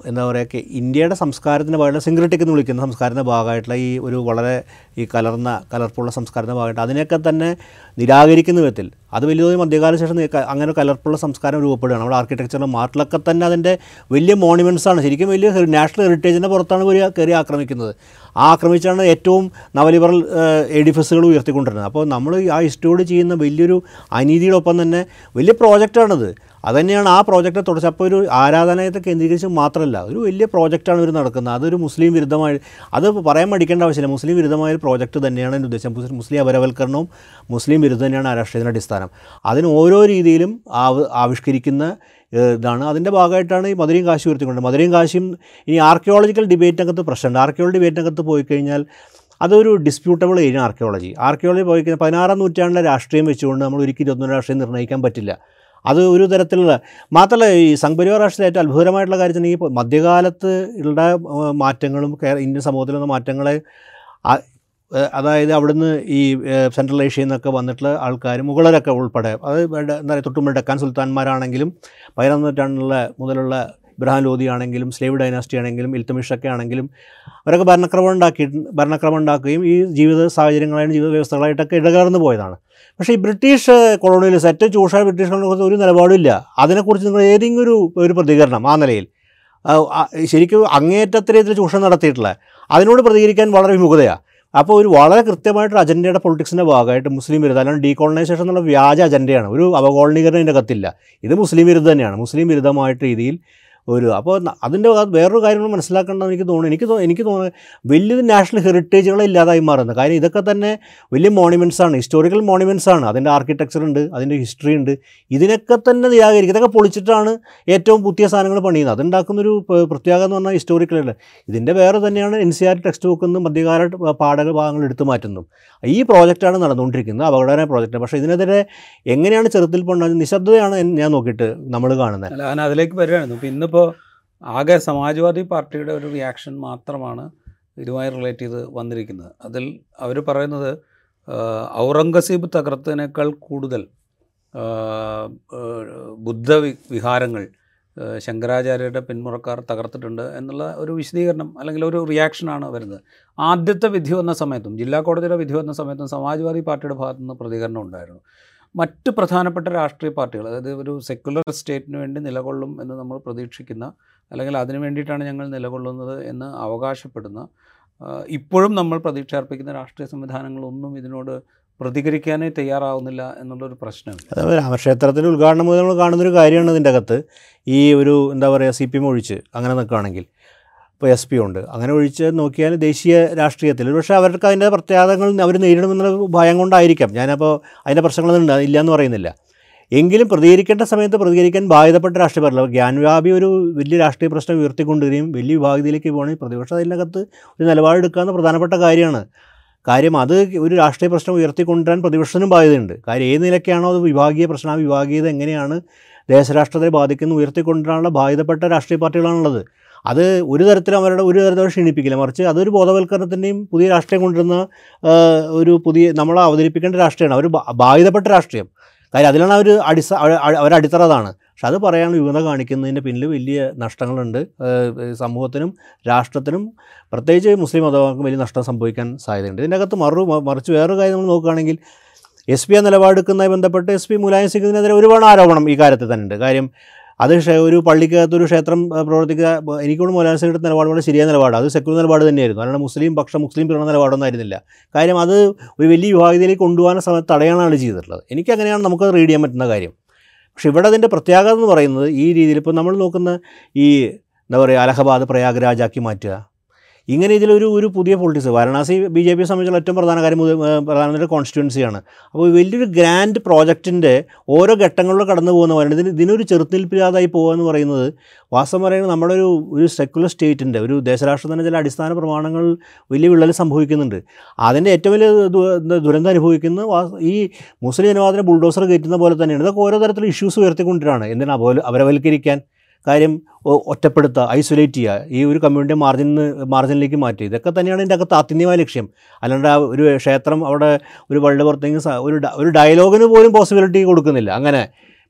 എന്താ പറയുക ഇന്ത്യയുടെ സംസ്കാരത്തിന്റെ ഭാഗമായിട്ട് സിംഗ്രിട്ടിക് എന്ന് വിളിക്കുന്ന സംസ്കാരത്തിന്റെ ഭാഗമായിട്ടുള്ള ഈ ഒരു വളരെ ഈ കലർന്ന കലർപ്പുള്ള സംസ്കാരത്തിന്റെ ഭാഗമായിട്ട് അതിനെയൊക്കെ തന്നെ നിരാകരിക്കുന്ന വിധത്തിൽ അത് വലിയ മധ്യകാല ശേഷം അങ്ങനെ കലർപ്പുള്ള സംസ്കാരം രൂപപ്പെടുകയാണ്. നമ്മുടെ ആർക്കിടെക്ചറിലും മാർട്ടിലൊക്കെ തന്നെ അതിന്റെ വലിയ മോണുമെന്റ്സ് ആണ്. ശരിക്കും വലിയ നാഷണൽ ഹെറിറ്റേജിന്റെ പുറത്താണ് ഇവർ കയറി ആക്രമിക്കുന്നത്. ആ ആക്രമിച്ചാണ് ഏറ്റവും നവലിബറൽ എഡിഫസുകൾ ഉയർത്തിക്കൊണ്ടിരുന്നത്. അപ്പോൾ നമ്മൾ ആ ഹിസ്റ്ററിയോട് ചെയ്യുന്ന വലിയൊരു അനീതിയുടെ ഒപ്പം തന്നെ വലിയ പ്രോജക്റ്റാണത്. അതുതന്നെയാണ് ആ പ്രോജക്റ്റ് തുടച്ച് അപ്പോൾ ഒരു ആരാധനാലയത്തെ കേന്ദ്രീകരിച്ച് മാത്രമല്ല ഒരു വലിയ പ്രോജക്റ്റാണ് ഇവർ നടക്കുന്നത്. അതൊരു മുസ്ലിം വിരുദ്ധമായ അത് പറയാൻ മടിക്കേണ്ട ആവശ്യമില്ല. മുസ്ലിം വിരുദ്ധമായ ഒരു പ്രോജക്റ്റ് തന്നെയാണ് എന്റെ ഉദ്ദേശം. മുസ്ലിം- അപരവൽക്കരണവും മുസ്ലിം വിരുദ്ധം തന്നെയാണ് ആ രാഷ്ട്രീയത്തിന്റെ അടിസ്ഥാനം. അതിന് ഓരോ രീതിയിലും ആവ് ആവിഷ്കരിക്കുന്ന ഇതാണ്. അതിന്റെ ഭാഗമായിട്ടാണ് ഈ മധുരയും കാശി ഉയർത്തിക്കൊണ്ട് മധുരയും കാശിയും ഇനി ആർക്കിയോളജിക്കൽ ഡിബേറ്റിനകത്ത് പ്രശ്നമുണ്ട്. ആർക്കിയോളജി ഡിബേറ്റിനകത്ത് പോയി കഴിഞ്ഞാൽ അതൊരു ഡിസ്പ്യൂട്ടബിൾ ഏരിയ ആർക്കിയോളജി ആർക്കിയോളജി പോയി കഴിഞ്ഞാൽ പതിനാറാം നൂറ്റാണ്ടിലെ രാഷ്ട്രീയം വെച്ചുകൊണ്ട് നമ്മൾ ഒരിക്കലും ഇരുപത്തൊന്ന് രാഷ്ട്രീയം നിർണയിക്കാൻ പറ്റില്ല. അത് ഒരു തരത്തിലുള്ള മാത്രമല്ല ഈ സംഘപരിവാർ രാഷ്ട്രീയത്തിൽ ഏറ്റവും അത്ഭുതമായിട്ടുള്ള കാര്യം തന്നെ ഈ മധ്യകാലത്ത് ഉള്ള മാറ്റങ്ങളും ഇന്ത്യൻ സമൂഹത്തിലുള്ള മാറ്റങ്ങളെ അതായത് അവിടുന്ന് ഈ സെൻട്രൽ ഏഷ്യയിൽ നിന്നൊക്കെ വന്നിട്ടുള്ള ആൾക്കാർ മുഗളരൊക്കെ ഉൾപ്പെടെ അത് എന്താ പറയുക തൊട്ടുമ്പോൾ ഡക്കാൻ സുൽത്താൻമാരാണെങ്കിലും പതിനൊന്ന് മുതലുള്ള ഇബ്രാഹിം ലോദി ആണെങ്കിലും സ്ലേവ് ഡൈനാസ്റ്റി ആണെങ്കിലും ഇൽത്തമിഷൊക്കെ ആണെങ്കിലും അവരൊക്കെ ഭരണക്രമം ഉണ്ടാക്കി ഭരണക്രമം ഉണ്ടാക്കുകയും ഈ ജീവിത സാഹചര്യങ്ങളായും ജീവിത വ്യവസ്ഥകളായിട്ടൊക്കെ ഇടകലർന്നു പോയതാണ്. പക്ഷേ ഈ ബ്രിട്ടീഷ് കൊളോണിയൽ സെറ്റ് ചൂഷ ബ്രിട്ടീഷ് ഒരു നിലപാടില്ല അതിനെക്കുറിച്ച് നിങ്ങൾ ഏതെങ്കിലും ഒരു ഒരു പ്രതികരണം ആ നിലയിൽ ശരിക്കും അങ്ങേയറ്റത്തെ രീതിയിൽ ചൂഷണം നടത്തിയിട്ടില്ല അതിനോട് പ്രതികരിക്കാൻ വളരെ വിമുഖതയാണ് അപ്പോൾ ഒരു വളരെ കൃത്യമായിട്ടൊരു അജണ്ടയുടെ പൊളിറ്റിക്സിന്റെ ഭാഗമായിട്ട് മുസ്ലിം വിരുദ്ധ അല്ലാണ്ട് ഡീകോളനൈസേഷൻ എന്നുള്ള വ്യാജ അജണ്ടയാണ്. ഒരു അവകോളനീകരണം ഇതിന്റെ കത്തില്ല ഇത് മുസ്ലിം വിരുദ്ധ തന്നെയാണ്. മുസ്ലിം വിരുദ്ധമായിട്ട് രീതിയിൽ ഒരു അപ്പോൾ അതിന്റെ വേറൊരു കാര്യം മനസ്സിലാക്കേണ്ടതെന്ന് മനസ്സിലാക്കേണ്ടത് എനിക്ക് തോന്നുന്നു. എനിക്ക് എനിക്ക് തോന്നുന്നത് വലിയ നാഷണൽ ഹെറിറ്റേജുകളെ ഇല്ലാതായി മാറുന്നത്. കാര്യം ഇതൊക്കെ തന്നെ വലിയ മോണിമെന്റ്സ് ആണ്. ഹിസ്റ്റോറിക്കൽ മോണിമെന്റ്സ് ആണ്. അതിന്റെ ആർക്കിടെക്ചർ ഉണ്ട് അതിന്റെ ഹിസ്റ്ററി ഉണ്ട്. ഇതിനൊക്കെ തന്നെ നിരാകരിക്കും ഇതൊക്കെ പൊളിച്ചിട്ടാണ് ഏറ്റവും പുതിയ സാധനങ്ങൾ പണിയുന്നത്. അതുണ്ടാക്കുന്നൊരു പ്രത്യേകത എന്ന് പറഞ്ഞാൽ ഹിസ്റ്റോറിക്കലല്ല ഇതിന്റെ വേറെ തന്നെയാണ് എൻ സി ആർ ടെക്സ്റ്റ് ബുക്കിൽ നിന്നും മധ്യകാല പാഠക ഭാഗങ്ങൾ എടുത്തു മാറ്റുന്നു ഈ പ്രോജക്റ്റാണ് നടന്നുകൊണ്ടിരിക്കുന്നത്. അപകടകരമായ പ്രോജക്റ്റ് പക്ഷേ ഇതിനെതിരെ എങ്ങനെയാണ് ചെറുത്തിൽ പോകേണ്ടത് നിശബ്ദതയാണ് ഞാൻ നോക്കിയിട്ട് നമ്മൾ കാണുന്നത്. അതിലേക്ക് വരികയായിരുന്നു. ഇപ്പം ഇന്നിപ്പോൾ ആകെ സമാജ്വാദി പാർട്ടിയുടെ ഒരു റിയാക്ഷൻ മാത്രമാണ് ഇതുമായി റിലേറ്റ് ചെയ്ത് വന്നിരിക്കുന്നത്. അതിൽ അവർ പറയുന്നത് ഔറംഗസീബ് തകർത്തതിനേക്കാൾ കൂടുതൽ ബുദ്ധ വിഹാരങ്ങൾ ശങ്കരാചാര്യരുടെ പിന്മുറക്കാർ തകർത്തിട്ടുണ്ട് എന്നുള്ള ഒരു വിശദീകരണം അല്ലെങ്കിൽ ഒരു റിയാക്ഷനാണ് വരുന്നത്. ആദ്യത്തെ വിധി വന്ന സമയത്തും ജില്ലാ കോടതിയുടെ വിധി വന്ന സമയത്തും സമാജ്വാദി പാർട്ടിയുടെ ഭാഗത്തു നിന്ന് പ്രതികരണം ഉണ്ടായിരുന്നു. മറ്റ് പ്രധാനപ്പെട്ട രാഷ്ട്രീയ പാർട്ടികൾ അതായത് ഒരു സെക്യുലർ സ്റ്റേറ്റിന് വേണ്ടി നിലകൊള്ളും എന്ന് നമ്മൾ പ്രതീക്ഷിക്കുന്ന അല്ലെങ്കിൽ അതിനു വേണ്ടിയിട്ടാണ് ഞങ്ങൾ നിലകൊള്ളുന്നത് എന്ന് അവകാശപ്പെടുന്ന ഇപ്പോഴും നമ്മൾ പ്രതീക്ഷ അർപ്പിക്കുന്ന രാഷ്ട്രീയ സംവിധാനങ്ങളൊന്നും ഇതിനോട് പ്രതികരിക്കാനേ തയ്യാറാവുന്നില്ല എന്നുള്ളൊരു പ്രശ്നമുണ്ട് അതായത് രാമക്ഷേത്രത്തിന്റെ ഉദ്ഘാടനം മുതൽ നമ്മൾ കാണുന്നൊരു കാര്യമാണ് ഇതിന്റെ അകത്ത് ഈ ഒരു എന്താ പറയുക സി പി എം ഒഴിച്ച് അങ്ങനെ നിൽക്കുകയാണെങ്കിൽ. ഇപ്പോൾ എസ് പി ഉണ്ട്. അങ്ങനെ ഒഴിച്ച് നോക്കിയാൽ ദേശീയ രാഷ്ട്രീയത്തിൽ പക്ഷേ അവർക്ക് അതിന്റെ പ്രത്യാഘാതങ്ങൾ അവർ നേരിടുമെന്നുള്ള ഭയം കൊണ്ടായിരിക്കാം. ഞാനപ്പോൾ അതിന്റെ പ്രശ്നങ്ങളൊന്നും ഇല്ല എന്ന് പറയുന്നില്ല. എങ്കിലും പ്രതികരിക്കേണ്ട സമയത്ത് പ്രതികരിക്കാൻ ബാധ്യതപ്പെട്ട രാഷ്ട്രീയ പാർട്ടികൾ ഗ്യാൻവ്യാപി ഒരു വലിയ രാഷ്ട്രീയ പ്രശ്നം ഉയർത്തിക്കൊണ്ടുവരികയും വലിയ വിഭാഗത്തിലേക്ക് പോകണമെങ്കിൽ പ്രതിപക്ഷം അതിനകത്ത് ഒരു നിലപാടെടുക്കുക എന്ന പ്രധാനപ്പെട്ട കാര്യമാണ്. കാര്യം അത് ഒരു രാഷ്ട്രീയ പ്രശ്നം ഉയർത്തിക്കൊണ്ടുവരാൻ പ്രതിപക്ഷത്തിനും ബാധ്യതയുണ്ട്. കാര്യം ഏത് നിലയ്ക്കാണോ അത് വിഭാഗീയ പ്രശ്നം ആ വിഭാഗീയത എങ്ങനെയാണ് ദേശരാഷ്ട്രത്തെ ബാധിക്കുന്ന ഉയർത്തിക്കൊണ്ടുവരാനുള്ള ബാധ്യതപ്പെട്ട രാഷ്ട്രീയ പാർട്ടികളാണുള്ളത്. അത് ഒരു തരത്തിലും അവരുടെ ഒരു തരത്തിലും ക്ഷീണിപ്പിക്കില്ല. മറിച്ച് അതൊരു ബോധവൽക്കരണത്തിന്റെയും പുതിയ രാഷ്ട്രീയം കൊണ്ടുവരുന്ന ഒരു പുതിയ നമ്മൾ അവതരിപ്പിക്കേണ്ട രാഷ്ട്രീയമാണ്. അവർ ബാധിതപ്പെട്ട രാഷ്ട്രീയം. കാര്യം അതിലാണ് അവർ അടിസ അവർ അതാണ് പക്ഷെ അത് പറയാൻ യുവത കാണിക്കുന്നതിന്റെ പിന്നിൽ വലിയ നഷ്ടങ്ങളുണ്ട്. സമൂഹത്തിനും രാഷ്ട്രത്തിനും പ്രത്യേകിച്ച് മുസ്ലിം മതങ്ങൾക്കും വലിയ നഷ്ടം സംഭവിക്കാൻ സാധ്യതയുണ്ട്. ഇതിന്റെ അകത്ത് മറു മറിച്ച് വേറൊരു കാര്യം നമ്മൾ നോക്കുകയാണെങ്കിൽ എസ് പി ആ നിലപാടെടുക്കുന്നതുമായി ബന്ധപ്പെട്ട് എസ് പി മുലായം സിംഗിനെതിരെ ഒരുപാട് ആരോപണം ഈ കാര്യത്തിൽ ഉണ്ട്. കാര്യം അത് ഒരു പള്ളിക്കകത്തൊരു ക്ഷേത്രം പ്രവർത്തിക്കുക എനിക്കോട് മൗലാനസിയുടെ നിലപാട് ശരിയായ നിലപാട് അത് സെക്യുലർ നിലപാട് തന്നെയായിരുന്നു. അല്ലാണ്ട് മുസ്ലിം പക്ഷം മുസ്ലിം പിറന്ന നിലപാടൊന്നും ആയിരുന്നില്ല. കാര്യം അത് ഒരു വലിയ വിഭാഗത്തിലേക്ക് കൊണ്ടുപോകാൻ സമയത്ത് തടയാനാണ് ചെയ്തിട്ടുള്ളത്. എനിക്കങ്ങനെയാണ് നമുക്ക് റീഡ് ചെയ്യാൻ പറ്റുന്ന കാര്യം. പക്ഷേ ഇവിടെ അതിന്റെ പ്രത്യാഘാതം എന്ന് പറയുന്നത് ഈ രീതിയിൽ ഇപ്പോൾ നമ്മൾ നോക്കുന്ന ഈ എന്താ പറയുക അലഹബാദ് പ്രയാഗ്രാജാക്കി മാറ്റുക ഇങ്ങനെ ഇതിലൊരു ഒരു പുതിയ പൊളിറ്റിക്സ് വാരണാസി ബി ജെ പിയെ സംബന്ധിച്ചുള്ള ഏറ്റവും പ്രധാന കാര്യം പ്രധാനമന്ത്രിയുടെ കോൺസ്റ്റിറ്റ്യുവൻസിയാണ് അപ്പോൾ വലിയൊരു ഗ്രാൻഡ് പ്രോജക്റ്റിന്റെ ഓരോ ഘട്ടങ്ങളിലും കടന്നു പോകുന്ന പറയുന്നത് ഇതിന് ഇതിനൊരു ചെറുത്തിൽപ്പില്ലാതായി പോകുക എന്ന് പറയുന്നത് വാസ്തവം പറയുന്നത് നമ്മുടെ ഒരു ഒരു സെക്കുലർ സ്റ്റേറ്റിന്റെ ഒരു ദേശരാഷ്ട്രത്തിന്റെ ചില അടിസ്ഥാന പ്രമാണങ്ങൾ വലിയ വിള്ളൽ സംഭവിക്കുന്നുണ്ട്. അതിന്റെ ഏറ്റവും വലിയ ദുരന്തം അനുഭവിക്കുന്നത് ഈ മുസ്ലിം ജനവാദത്തിന് ബുൾഡോസർ കയറ്റുന്ന പോലെ തന്നെയാണ്. ഇതൊക്കെ ഓരോ തരത്തിലുള്ള ഇഷ്യൂസ് ഉയർത്തിക്കൊണ്ടിട്ടാണ്. എന്തിനാ അപോ അപരവൽക്കരിക്കാൻ കാര്യം ഒറ്റപ്പെടുത്തുക ഐസൊലേറ്റ് ചെയ്യുക ഈ ഒരു കമ്മ്യൂണിറ്റി മാർജിൻ മാർജിനിലേക്ക് മാറ്റുക ഇതൊക്കെ തന്നെയാണ് ഇതിന്റെ അകത്ത് ആത്യന്തികമായ ലക്ഷ്യം. അല്ലാണ്ട് ആ ഒരു ക്ഷേത്രം അവിടെ ഒരു വേൾഡ് പുറത്തേക്ക് ഒരു ഒരു ഡയലോഗിന് പോലും പോസിബിലിറ്റി കൊടുക്കുന്നില്ല. അങ്ങനെ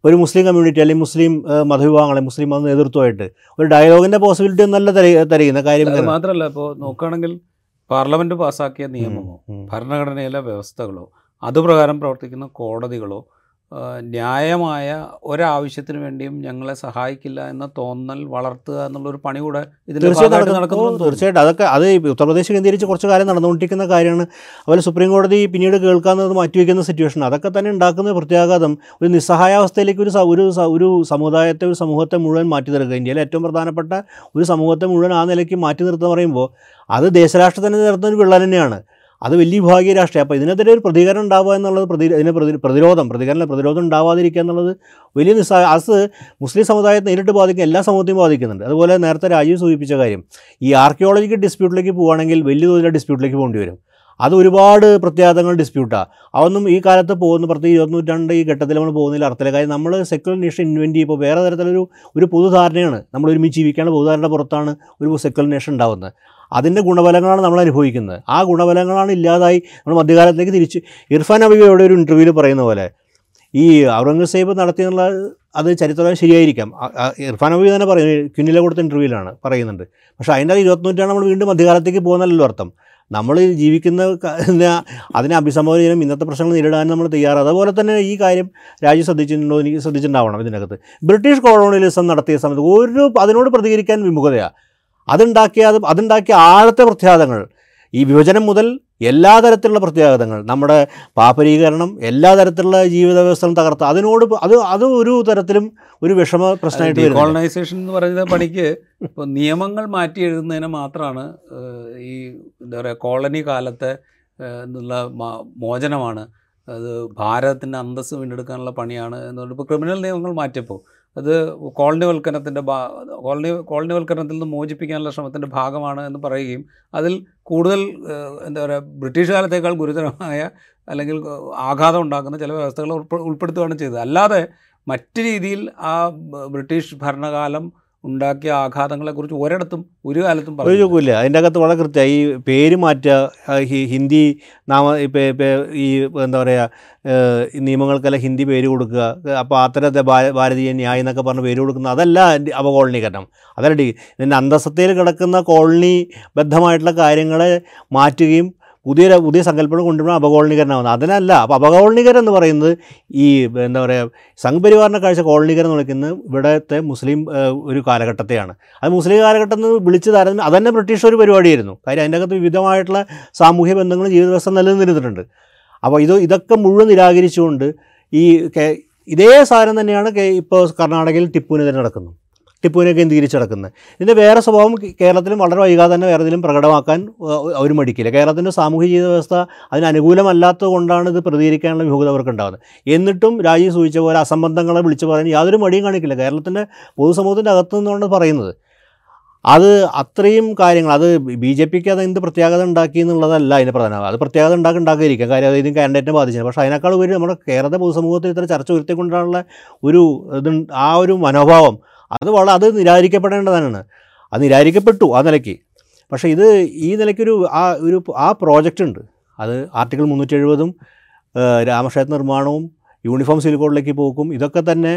ഒരു മുസ്ലിം കമ്മ്യൂണിറ്റി അല്ലെങ്കിൽ മുസ്ലിം മതവിഭാഗങ്ങളെ മുസ്ലിം മത നേതൃത്വമായിട്ട് ഒരു ഡയലോഗിന്റെ പോസിബിലിറ്റി നല്ല തര- തരയുന്ന കാര്യം മാത്രമല്ല ഇപ്പോൾ നോക്കുകയാണെങ്കിൽ പാർലമെന്റ് പാസ്സാക്കിയ നിയമമോ ഭരണഘടനയിലെ വ്യവസ്ഥകളോ അതുപ്രകാരം പ്രവർത്തിക്കുന്ന കോടതികളോ ന്യായമായ ഒരാവശ്യത്തിന് വേണ്ടിയും ഞങ്ങളെ സഹായിക്കില്ല എന്ന തോന്നൽ വളർത്തുക എന്നുള്ളൊരു പണി കൂടെ തീർച്ചയായിട്ടും നടക്കുന്നു. തീർച്ചയായിട്ടും. അതൊക്കെ അത് ഉത്തർപ്രദേശ് കേന്ദ്രീകരിച്ച് കുറച്ച് കാലം നടന്നുകൊണ്ടിരിക്കുന്ന കാര്യമാണ്. അതുപോലെ സുപ്രീം കോടതി പിന്നീട് കേൾക്കാമെന്നത് മാറ്റിവെക്കുന്ന സിറ്റുവേഷൻ അതൊക്കെ തന്നെ ഉണ്ടാക്കുന്ന പ്രത്യാഘാതം ഒരു നിസ്സഹായാവസ്ഥയിലേക്ക് ഒരു ഒരു ഒരു സമുദായത്തെ ഒരു സമൂഹത്തെ മുഴുവൻ മാറ്റി നിർത്തുക ഇന്ത്യയിലെ ഏറ്റവും പ്രധാനപ്പെട്ട ഒരു സമൂഹത്തെ മുഴുവൻ ആ നിലയ്ക്ക് മാറ്റി നിർത്തുക പറയുമ്പോൾ അത് ദേശരാഷ്ട്രത്തിന്റെ നേരത്തെ ഒരു വിള്ളൽ തന്നെയാണ്. അത് വലിയ വിഭാഗീയ രാഷ്ട്രീയം. അപ്പോൾ ഇതിനെതിരെ ഒരു പ്രതികരണം ഉണ്ടാവുക എന്നുള്ളത് പ്രതി ഇതിന് പ്രതി പ്രതിരോധം പ്രതികരണ പ്രതിരോധം ഉണ്ടാവാതിരിക്കുക എന്നുള്ളത് വലിയ നിസ്സാ അത് മുസ്ലിം സമുദായത്തെ നേരിട്ട് ബാധിക്കും എല്ലാ സമൂഹത്തെയും ബാധിക്കുന്നുണ്ട്. അതുപോലെ നേരത്തെ രാജീവ് സൂചിപ്പിച്ച കാര്യം ഈ ആർക്കിയോളജിക്കൽ ഡിസ്പ്യൂട്ടിലേക്ക് പോവുകയാണെങ്കിൽ വലിയ തോതിലുള്ള ഡിസ്പ്യൂട്ടിലേക്ക് പോകേണ്ടി വരും. അത് ഒരുപാട് പ്രത്യാഘാതങ്ങൾ ഡിസ്പ്യൂട്ടാണ് അതൊന്നും ഈ കാലത്ത് പോകുന്ന പ്രത്യേകിച്ച് ഇരുപത്തിനൂറ്റാണ്ട് ഈ ഘട്ടത്തിൽ നമ്മൾ പോകുന്നില്ല അർത്ഥത്തിലെ കാര്യം നമ്മൾ സെക്യുലർ നേഷൻ ഇൻവെന്റ് ചെയ്യുമ്പോൾ വേറെ തരത്തിലൊരു ഒരു പൊതുധാരണയാണ്. നമ്മൾ ഒരുമിച്ച് ജീവിക്കാനുള്ള പൊതുധാരണ പുറത്താണ് ഒരു സെക്യുലർ നേഷൻ ഉണ്ടാകുന്നത് അതിന്റെ ഗുണഫലങ്ങളാണ് നമ്മൾ അനുഭവിക്കുന്നത്. ആ ഗുണഫലങ്ങളാണ് ഇല്ലാതായി നമ്മൾ മധ്യകാലത്തേക്ക് തിരിച്ച്. ഇർഫാൻ അബിബയുടെ ഒരു ഇന്റർവ്യൂവിൽ പറയുന്ന പോലെ ഈ ഔറംഗസേബ് നടത്തിയെന്നുള്ള അത് ചരിത്രം ശരിയായിരിക്കാം. ഇർഫാൻ അബി തന്നെ പറയുന്നത് ക്യുന്നിലെ കൊടുത്ത ഇന്റർവ്യൂവിലാണ് പറയുന്നുണ്ട്. പക്ഷേ അതിന്റെ ഇരുപത്തിനൂറ്റാണ് നമ്മൾ വീണ്ടും മധ്യകാലത്തേക്ക് പോകുന്നല്ലോ അർത്ഥം. നമ്മൾ ജീവിക്കുന്ന അതിനെ അഭിസംബോധന ചെയ്യാനും ഇന്നത്തെ പ്രശ്നങ്ങൾ നേരിടാൻ നമ്മൾ തയ്യാറാണ്. അതുപോലെ തന്നെ ഈ കാര്യം രാജ്യം ശ്രദ്ധിച്ചിട്ടുണ്ടോ എനിക്ക് ശ്രദ്ധിച്ചിട്ടുണ്ടാവണം ഇതിനകത്ത്. ബ്രിട്ടീഷ് കൊളോണിയലിസം നടത്തിയ സമയത്ത് ഒരു അതിനോട് പ്രതികരിക്കാൻ വിമുഖതയാണ് അതുണ്ടാക്കിയ അത് അതുണ്ടാക്കിയ ആഴത്തെ പ്രത്യാഘാതങ്ങൾ. ഈ വിഭജനം മുതൽ എല്ലാ തരത്തിലുള്ള പ്രത്യാഘാതങ്ങൾ നമ്മുടെ പാപ്പരീകരണം എല്ലാ തരത്തിലുള്ള ജീവിത വ്യവസ്ഥകളും തകർത്ത അതിനോട് അത് അത് ഒരു തരത്തിലും ഒരു വിഷമ പ്രശ്നമായിട്ട് കോളനൈസേഷൻ എന്ന് പറയുന്ന പണിക്ക് ഇപ്പോൾ നിയമങ്ങൾ മാറ്റി എഴുതുന്നതിന് മാത്രമാണ് ഈ എന്താ പറയുക കോളനി കാലത്തെ എന്നുള്ള മോചനമാണ്. അത് ഭാരതത്തിന്റെ അന്തസ്സ് വീണ്ടെടുക്കാനുള്ള പണിയാണ് എന്നുകൊണ്ട് ഇപ്പോൾ ക്രിമിനൽ നിയമങ്ങൾ മാറ്റിയപ്പോൾ അത് കോളനിവൽക്കരണത്തിന്റെ ഭാ കോളനി കോളനിവൽക്കരണത്തിൽ നിന്ന് മോചിപ്പിക്കാനുള്ള ശ്രമത്തിന്റെ ഭാഗമാണ് എന്ന് പറയുകയും അതിൽ കൂടുതൽ എന്താ പറയുക ബ്രിട്ടീഷ് കാലത്തേക്കാൾ ഗുരുതരമായ അല്ലെങ്കിൽ ആഘാതം ഉണ്ടാക്കുന്ന ചില വ്യവസ്ഥകൾ ഉൾപ്പെ- ഉൾപ്പെടുത്തുകയാണ് ചെയ്തത്. അല്ലാതെ മറ്റു രീതിയിൽ ആ ബ്രിട്ടീഷ് ഭരണകാലം ഉണ്ടാക്കിയ ആഘാതങ്ങളെക്കുറിച്ച് ഒരിടത്തും ഒരു കാലത്തും പറഞ്ഞില്ല. അതിന്റെ അകത്ത് വളരെ കൃത്യമായി ഈ പേര് മാറ്റുക ഹിന്ദി നാമ ഇപ്പം ഇപ്പം ഈ എന്താ പറയുക നിയമങ്ങൾക്കെല്ലാം ഹിന്ദി പേര് കൊടുക്കുക അപ്പോൾ അത്തരത്തെ ഭാര- ഭാരതീയ ന്യായം എന്നൊക്കെ പറഞ്ഞ് പേര് കൊടുക്കുന്ന അതല്ല അപകോളനീകരണം അതല്ല ഇതിന്റെ അന്തസ്സത്തിൽ കിടക്കുന്ന കോളനി ബദ്ധമായിട്ടുള്ള കാര്യങ്ങളെ മാറ്റുകയും പുതിയ പുതിയ സങ്കല്പങ്ങൾ കൊണ്ടുവരുമ്പോൾ അപകോളനീകരണമാവുന്നത് അതിനല്ല അപ്പോൾ അപകോളനീകരണം എന്ന് പറയുന്നത് ഈ എന്താ പറയുക സംഘപരിവാറിനെ കാഴ്ച കോളനീകരണം എന്ന് വിളിക്കുന്നത് ഇവിടുത്തെ മുസ്ലിം ഒരു കാലഘട്ടത്തെയാണ്. അത് മുസ്ലിം കാലഘട്ടം എന്ന് വിളിച്ച് താരതമ്യം അതന്നെ ബ്രിട്ടീഷ് ഒരു പരിപാടിയായിരുന്നു. കാര്യം അതിന്റെ അകത്ത് വിവിധമായിട്ടുള്ള സാമൂഹ്യ ബന്ധങ്ങളും ജീവിത വ്യവസ്ഥ നിലനിന്നിരുന്നിട്ടുണ്ട്. അപ്പോൾ ഇത് ഇതൊക്കെ മുഴുവൻ നിരാകരിച്ചുകൊണ്ട് ഈ ഇതേ സാധനം തന്നെയാണ് ഇപ്പോൾ കർണാടകയിൽ ടിപ്പുവിനെതിരെ നടക്കുന്നത്. ടിപ്പുവിനെ കേന്ദ്രീകരിച്ച് നടക്കുന്നത് ഇതിന്റെ വേറെ സ്വഭാവം കേരളത്തിലും വളരെ വൈകാതെ തന്നെ വേറെ ഇതിലും പ്രകടമാക്കാൻ അവർ മടിക്കില്ല. കേരളത്തിന്റെ സാമൂഹ്യ ജീവിത വ്യവസ്ഥ അതിനനുകൂലമല്ലാത്തത് കൊണ്ടാണ് ഇത് പ്രതികരിക്കാനുള്ള യോഗ്യത അവർക്ക് ഉണ്ടാകുന്നത് എന്നിട്ടും രാജ്യം സൂചിച്ച പോലെ അസംബന്ധങ്ങളെ വിളിച്ചു പറയാൻ യാതൊരു മടിയും കാണിക്കില്ല. കേരളത്തിന്റെ പൊതുസമൂഹത്തിന്റെ അകത്തു നിന്നുകൊണ്ട് പറയുന്നത്. അത് അത്രയും കാര്യങ്ങൾ അത് ബി ജെ പിക്ക് അത് എന്ത് പ്രത്യാഘാതം ഉണ്ടാക്കി എന്നുള്ളതല്ല അതിന്റെ പ്രധാന അത് പ്രത്യാഘാതം ഉണ്ടാക്കി ഉണ്ടാക്കിയിരിക്കാം കാര്യം അത് ഇതിന് കാൻഡിഡേറ്റിനെ ബാധിച്ചത് പക്ഷേ അതിനേക്കാൾ ഉപരി നമ്മുടെ കേരള പൊതുസമൂഹത്തിൽ ഇത്ര ചർച്ച ഉയർത്തിക്കൊണ്ടുള്ള ഒരു ഇത് ആ ഒരു മനോഭാവം അത് വളരെ അത് നിരാകരിക്കപ്പെടേണ്ടതാണ്. അത് നിരാകരിക്കപ്പെട്ടു ആ നിലയ്ക്ക്. പക്ഷേ ഇത് ഈ നിലയ്ക്കൊരു ആ ഒരു ആ പ്രോജക്റ്റ് ഉണ്ട്. അത് ആർട്ടിക്കിൾ മുന്നൂറ്റി എഴുപതും രാമക്ഷേത്ര നിർമ്മാണവും യൂണിഫോം സിവിൽ കോഡിലേക്ക് പോക്കും ഇതൊക്കെ തന്നെ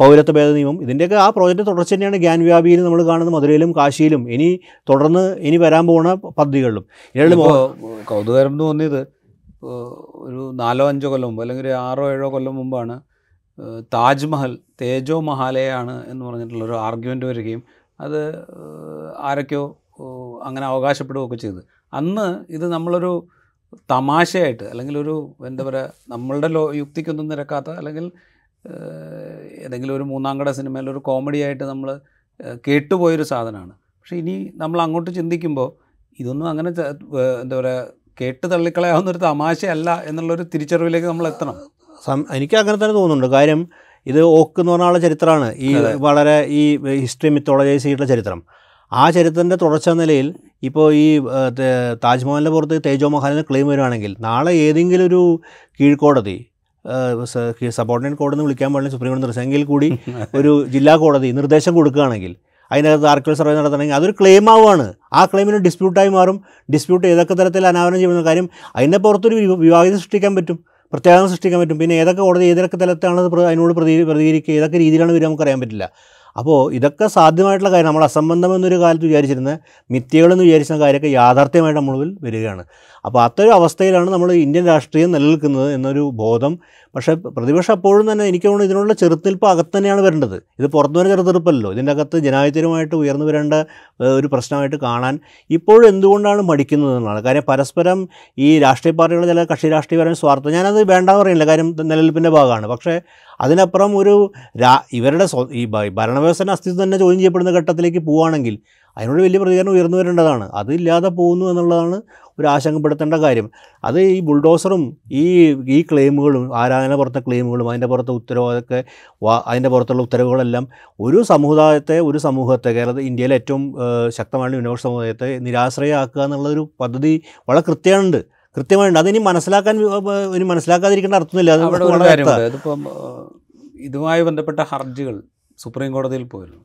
പൗരത്വ ഭേദ നിയമം. ഇതിന്റെയൊക്കെ ആ പ്രോജക്റ്റ് തുടർച്ച തന്നെയാണ് ഗ്യാൻ വ്യാപിയിൽ നമ്മൾ കാണുന്നത് മധുരയിലും കാശിയിലും. ഇനി തുടർന്ന് ഇനി വരാൻ പോകുന്ന പദ്ധതികളിലും. കൗതുകരം തോന്നിയത് ഒരു നാലോ അഞ്ചോ കൊല്ലം മുമ്പ് അല്ലെങ്കിൽ ഒരു ആറോ ഏഴോ കൊല്ലം മുമ്പാണ് താജ്മഹൽ തേജോ മഹാലയാണ് എന്ന് പറഞ്ഞിട്ടുള്ളൊരു ആർഗ്യുമെന്റ് വരികയും അത് ആരൊക്കെയോ അങ്ങനെ അവകാശപ്പെടുകയൊക്കെ ചെയ്ത്. അന്ന് ഇത് നമ്മളൊരു തമാശയായിട്ട് അല്ലെങ്കിൽ ഒരു എന്താ പറയുക നമ്മളുടെ ലോ യുക്തിക്കൊന്നും നിരക്കാത്ത അല്ലെങ്കിൽ ഏതെങ്കിലും ഒരു മൂന്നാംകട സിനിമയിൽ ഒരു കോമഡി ആയിട്ട് നമ്മൾ കേട്ടുപോയൊരു സാധനമാണ്. പക്ഷേ ഇനി നമ്മൾ അങ്ങോട്ട് ചിന്തിക്കുമ്പോൾ ഇതൊന്നും അങ്ങനെ എന്താ പറയുക കേട്ട് തള്ളിക്കളയാവുന്നൊരു തമാശയല്ല എന്നുള്ളൊരു തിരിച്ചറിവിലേക്ക് നമ്മൾ എത്തണം. എനിക്ക് അങ്ങനെ തന്നെ തോന്നുന്നുണ്ട്. കാര്യം ഇത് ഓക്ക് എന്ന് പറഞ്ഞ ആളുടെ ചരിത്രമാണ്. ഈ വളരെ ഈ ഹിസ്റ്ററി മിത്തോളജൈസ് ചെയ്തിട്ടുള്ള ചരിത്രം. ആ ചരിത്രത്തിന്റെ തുടർച്ച നിലയിൽ ഇപ്പോൾ ഈ താജ്മഹലിന്റെ പുറത്ത് തേജോ മഹാലിന് ക്ലെയിം വരുവാണെങ്കിൽ നാളെ ഏതെങ്കിലും ഒരു കീഴ്ക്കോടതി സബോർഡിനേറ്റ് കോടതി എന്ന് വിളിക്കാൻ പാടില്ല സുപ്രീം കോടതി നിർദ്ദേശമെങ്കിൽ കൂടി ഒരു ജില്ലാ കോടതി നിർദ്ദേശം കൊടുക്കുകയാണെങ്കിൽ അതിനകത്ത് ആർക്കിൾ സർവേ നടത്തണമെങ്കിൽ അതൊരു ക്ലെയിം ആവുകയാണ് ആ ക്ലെയിമിന് ഡിസ്പ്യൂട്ടായി മാറും. ഡിസ്പ്യൂട്ട് ഏതൊക്കെ തരത്തിൽ അനാവരണം ചെയ്യുന്ന കാര്യം അതിന്റെ പുറത്തൊരു വിവ- വിവാഹിതം സൃഷ്ടിക്കാൻ പറ്റും. പ്രത്യേകം സൃഷ്ടിക്കാൻ പറ്റും. പിന്നെ ഏതൊക്കെ കോടതി ഏതൊക്കെ തലത്താണ് അതിനോട് പ്രതി പ്രതികരിക്കുക? ഏതൊക്കെ രീതിയിലാണ് വരിക നമുക്കറിയാൻ പറ്റില്ല. അപ്പോൾ ഇതൊക്കെ സാധ്യമായിട്ടുള്ള കാര്യം നമ്മൾ അസംബന്ധം എന്നൊരു കാലത്ത് വിചാരിച്ചിരുന്ന മിഥ്യകളെന്ന് വിചാരിച്ചിരുന്ന കാര്യമൊക്കെ യാഥാർത്ഥ്യമായിട്ട് നമ്മൾ വരികയാണ്. അപ്പോൾ അത്തരം അവസ്ഥയിലാണ് നമ്മൾ ഇന്ത്യൻ രാഷ്ട്രീയം നിലനിൽക്കുന്നത് എന്നൊരു ബോധം. പക്ഷേ പ്രതിപക്ഷം അപ്പോഴും തന്നെ എനിക്ക് തോന്നുന്നു ഇതിനുള്ള ചെറുത്തിൽപ്പ് അകത്ത് തന്നെയാണ് വരേണ്ടത്. ഇത് പുറത്തു വരെ ചെറുത്തെറുപ്പല്ലോ ഇതിന്റെ അകത്ത് ജനാധിപത്യമായിട്ട് ഉയർന്നു വരേണ്ട ഒരു പ്രശ്നമായിട്ട് കാണാൻ ഇപ്പോഴും എന്തുകൊണ്ടാണ് മടിക്കുന്നത് എന്നുള്ളതാണ്. കാര്യം പരസ്പരം ഈ രാഷ്ട്രീയ പാർട്ടികളുടെ ചില കക്ഷി രാഷ്ട്രീയപരമായ സ്വാർത്ഥം ഞാനത് വേണ്ടാന്ന് പറയുന്നില്ല. കാര്യം നിലനിൽപ്പിന്റെ ഭാഗമാണ്. പക്ഷേ അതിനപ്പുറം ഒരു രാ ഇവരുടെ ഈ ഭരണ ഭരണവ്യവസ്ഥയുടെ അസ്തിത്വം തന്നെ ചോദ്യം ചെയ്യപ്പെടുന്ന ഘട്ടത്തിലേക്ക് പോവുകയാണെങ്കിൽ അതിനോട് വലിയ പ്രതികരണം ഉയർന്നു വരേണ്ടതാണ്. അതില്ലാതെ പോകുന്നു എന്നുള്ളതാണ് ഒരു ആശങ്കപ്പെടുത്തേണ്ട കാര്യം. അത് ഈ ബുൾഡോസറും ഈ ഈ ക്ലെയിമുകളും ആരാധന പുറത്തെ ക്ലെയിമുകളും അതിന്റെ പുറത്തെ ഉത്തരവൊക്കെ അതിന്റെ പുറത്തുള്ള ഉത്തരവുകളെല്ലാം ഒരു സമുദായത്തെ ഒരു സമൂഹത്തെ കേരളത്തിൽ ഇന്ത്യയിലെ ഏറ്റവും ശക്തമായ ന്യൂനപക്ഷ സമുദായത്തെ നിരാശ്രയമാക്കുക എന്നുള്ളൊരു പദ്ധതി വളരെ കൃത്യമുണ്ട് കൃത്യമായിട്ടുണ്ട്. അതിനി മനസ്സിലാക്കാൻ ഇനി മനസ്സിലാക്കാതിരിക്കേണ്ട അർത്ഥമില്ല. അവിടെ ഒരു കാര്യമുണ്ട്. ഇതുമായി ബന്ധപ്പെട്ട ഹർജികൾ സുപ്രീം കോടതിയിൽ പോയിരുന്നു.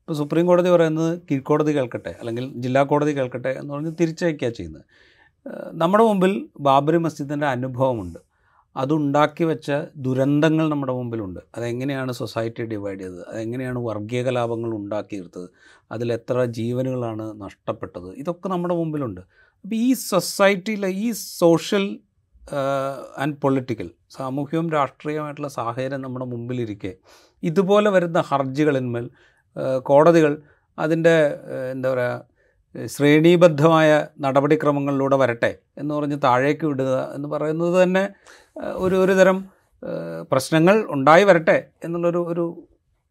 ഇപ്പോൾ സുപ്രീം കോടതി പറയുന്നത് കീഴ്ക്കോടതി കേൾക്കട്ടെ അല്ലെങ്കിൽ ജില്ലാ കോടതി കേൾക്കട്ടെ എന്ന് പറഞ്ഞ് തിരിച്ചയക്കുക ചെയ്യുന്നത്. നമ്മുടെ മുമ്പിൽ ബാബറി മസ്ജിദിന്റെ അനുഭവമുണ്ട്. അതുണ്ടാക്കി വെച്ച ദുരന്തങ്ങൾ നമ്മുടെ മുമ്പിലുണ്ട്. അതെങ്ങനെയാണ് സൊസൈറ്റി ഡിവൈഡ് ചെയ്തത്? അതെങ്ങനെയാണ് വർഗീയ കലാപങ്ങൾ ഉണ്ടാക്കിയെടുത്തത്? അതിൽ എത്ര ജീവനുകളാണ് നഷ്ടപ്പെട്ടത്? ഇതൊക്കെ നമ്മുടെ മുമ്പിലുണ്ട്. അപ്പോൾ ഈ സൊസൈറ്റിയിലെ ഈ സോഷ്യൽ ആൻഡ് പൊളിറ്റിക്കൽ സാമൂഹ്യവും രാഷ്ട്രീയമായിട്ടുള്ള സാഹചര്യം നമ്മുടെ മുമ്പിലിരിക്കെ ഇതുപോലെ വരുന്ന ഹർജികളിന്മേൽ കോടതികൾ അതിന്റെ എന്താ പറയുക ശ്രേണീബദ്ധമായ നടപടിക്രമങ്ങളിലൂടെ വരട്ടെ എന്ന് പറഞ്ഞ് താഴേക്ക് വിടുക എന്ന് പറയുന്നത് തന്നെ ഒരു ഒരു തരം പ്രശ്നങ്ങൾ ഉണ്ടായി വരട്ടെ എന്നുള്ളൊരു ഒരു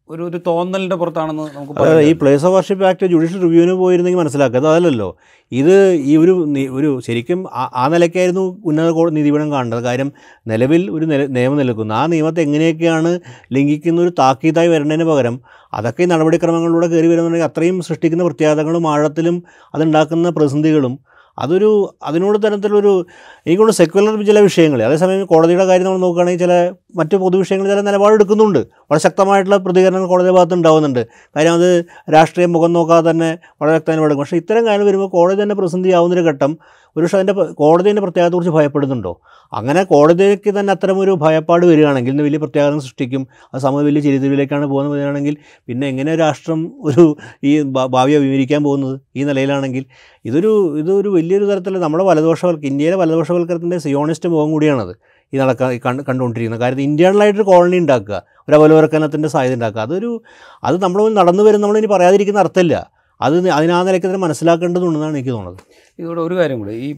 ഒരു ഒരു തോന്നലിന്റെ പുറത്താണെന്ന് നമുക്ക് പറയാം ഈ place of worship act judicial റിവ്യൂവിന് പോയിരുന്നെങ്കിൽ മനസ്സിലാക്കുക അത് അതല്ലല്ലോ. ഇത് ഈ ഒരു ഒരു ശരിക്കും ആ- നിലയ്ക്കായിരുന്നു ഉന്നത കോടതി നീതിപീഠം കാണേണ്ടത്. കാര്യം നിലവിൽ ഒരു നിയമം നിലനിൽക്കുന്നു. ആ നിയമത്തെ എങ്ങനെയൊക്കെയാണ് ലംഘിക്കുന്ന ഒരു താക്കീതായി വരേണ്ടതിന് പകരം അതൊക്കെ നടപടിക്രമങ്ങളിലൂടെ കയറി വരുന്നുണ്ടെങ്കിൽ അത്രയും സൃഷ്ടിക്കുന്ന പ്രത്യാഘാതങ്ങളും ആഴത്തിലും അതുണ്ടാക്കുന്ന പ്രതിസന്ധികളും അതൊരു അതിനോട് തരത്തിലൊരു എനിക്കൊണ്ട് സെക്യുലർ ചില വിഷയങ്ങൾ അതേസമയം കോടതിയുടെ കാര്യം നമ്മൾ നോക്കുകയാണെങ്കിൽ ചില മറ്റ് പൊതുവിഷയങ്ങൾ ചില നിലപാടെടുക്കുന്നുണ്ട് വളരെ ശക്തമായിട്ടുള്ള പ്രതികരണങ്ങൾ കോടതി ഭാഗത്ത് ഉണ്ടാവുന്നുണ്ട്. കാര്യം അത് രാഷ്ട്രീയം മുഖം നോക്കാതെ തന്നെ വളരെ വ്യക്തമായി എടുക്കും പക്ഷേ ഇത്തരം കാര്യങ്ങൾ വരുമ്പോൾ കോടതി തന്നെ പ്രതിസന്ധിയാവുന്നൊരു ഘട്ടം ഒരു പക്ഷേ അതിന്റെ കോടതിന്റെ പ്രത്യേകത്തെക്കുറിച്ച് ഭയപ്പെടുന്നുണ്ടോ? അങ്ങനെ കോടതിക്ക് തന്നെ അത്തരമൊരു ഭയപ്പാട് വരികയാണെങ്കിൽ ഇന്ന് വലിയ പ്രത്യാഘാതം സൃഷ്ടിക്കും. അത് സമൂഹം വലിയ ചരിത്രത്തിലേക്കാണ് പറയുകയാണെങ്കിൽ പിന്നെ എങ്ങനെ രാഷ്ട്രം ഒരു ഈ ഭാവിയെ വിവരിക്കാൻ പോകുന്നത് ഈ നിലയിലാണെങ്കിൽ ഇതൊരു ഇതൊരു വലിയൊരു തരത്തിൽ നമ്മുടെ വലതുപക്ഷവൽക്ക ഇന്ത്യയിലെ വലതുപക്ഷവൽക്കരണത്തിന്റെ സിയോണിസ്റ്റ് മുഖം കൂടിയാണത് ഈ നടക്കാൻ കണ്ടുകൊണ്ടിരിക്കുന്നത്. കാര്യം ഇന്ത്യയിലായിട്ടൊരു കോളനി ഉണ്ടാക്കുക ഒരു അവലോകനത്തിന്റെ സാധ്യത ഉണ്ടാക്കുക. അതൊരു അത് നമ്മൾ നടന്നു വരും നമ്മളിനി പറയാതിരിക്കുന്ന അർത്ഥമില്ല. അത് അതിനാ നിലയ്ക്ക് തന്നെ മനസ്സിലാക്കേണ്ടതുണ്ടെന്നാണ് എനിക്ക് തോന്നുന്നത്. ഇതോടെ ഒരു കാര്യം കൂടി. ഈ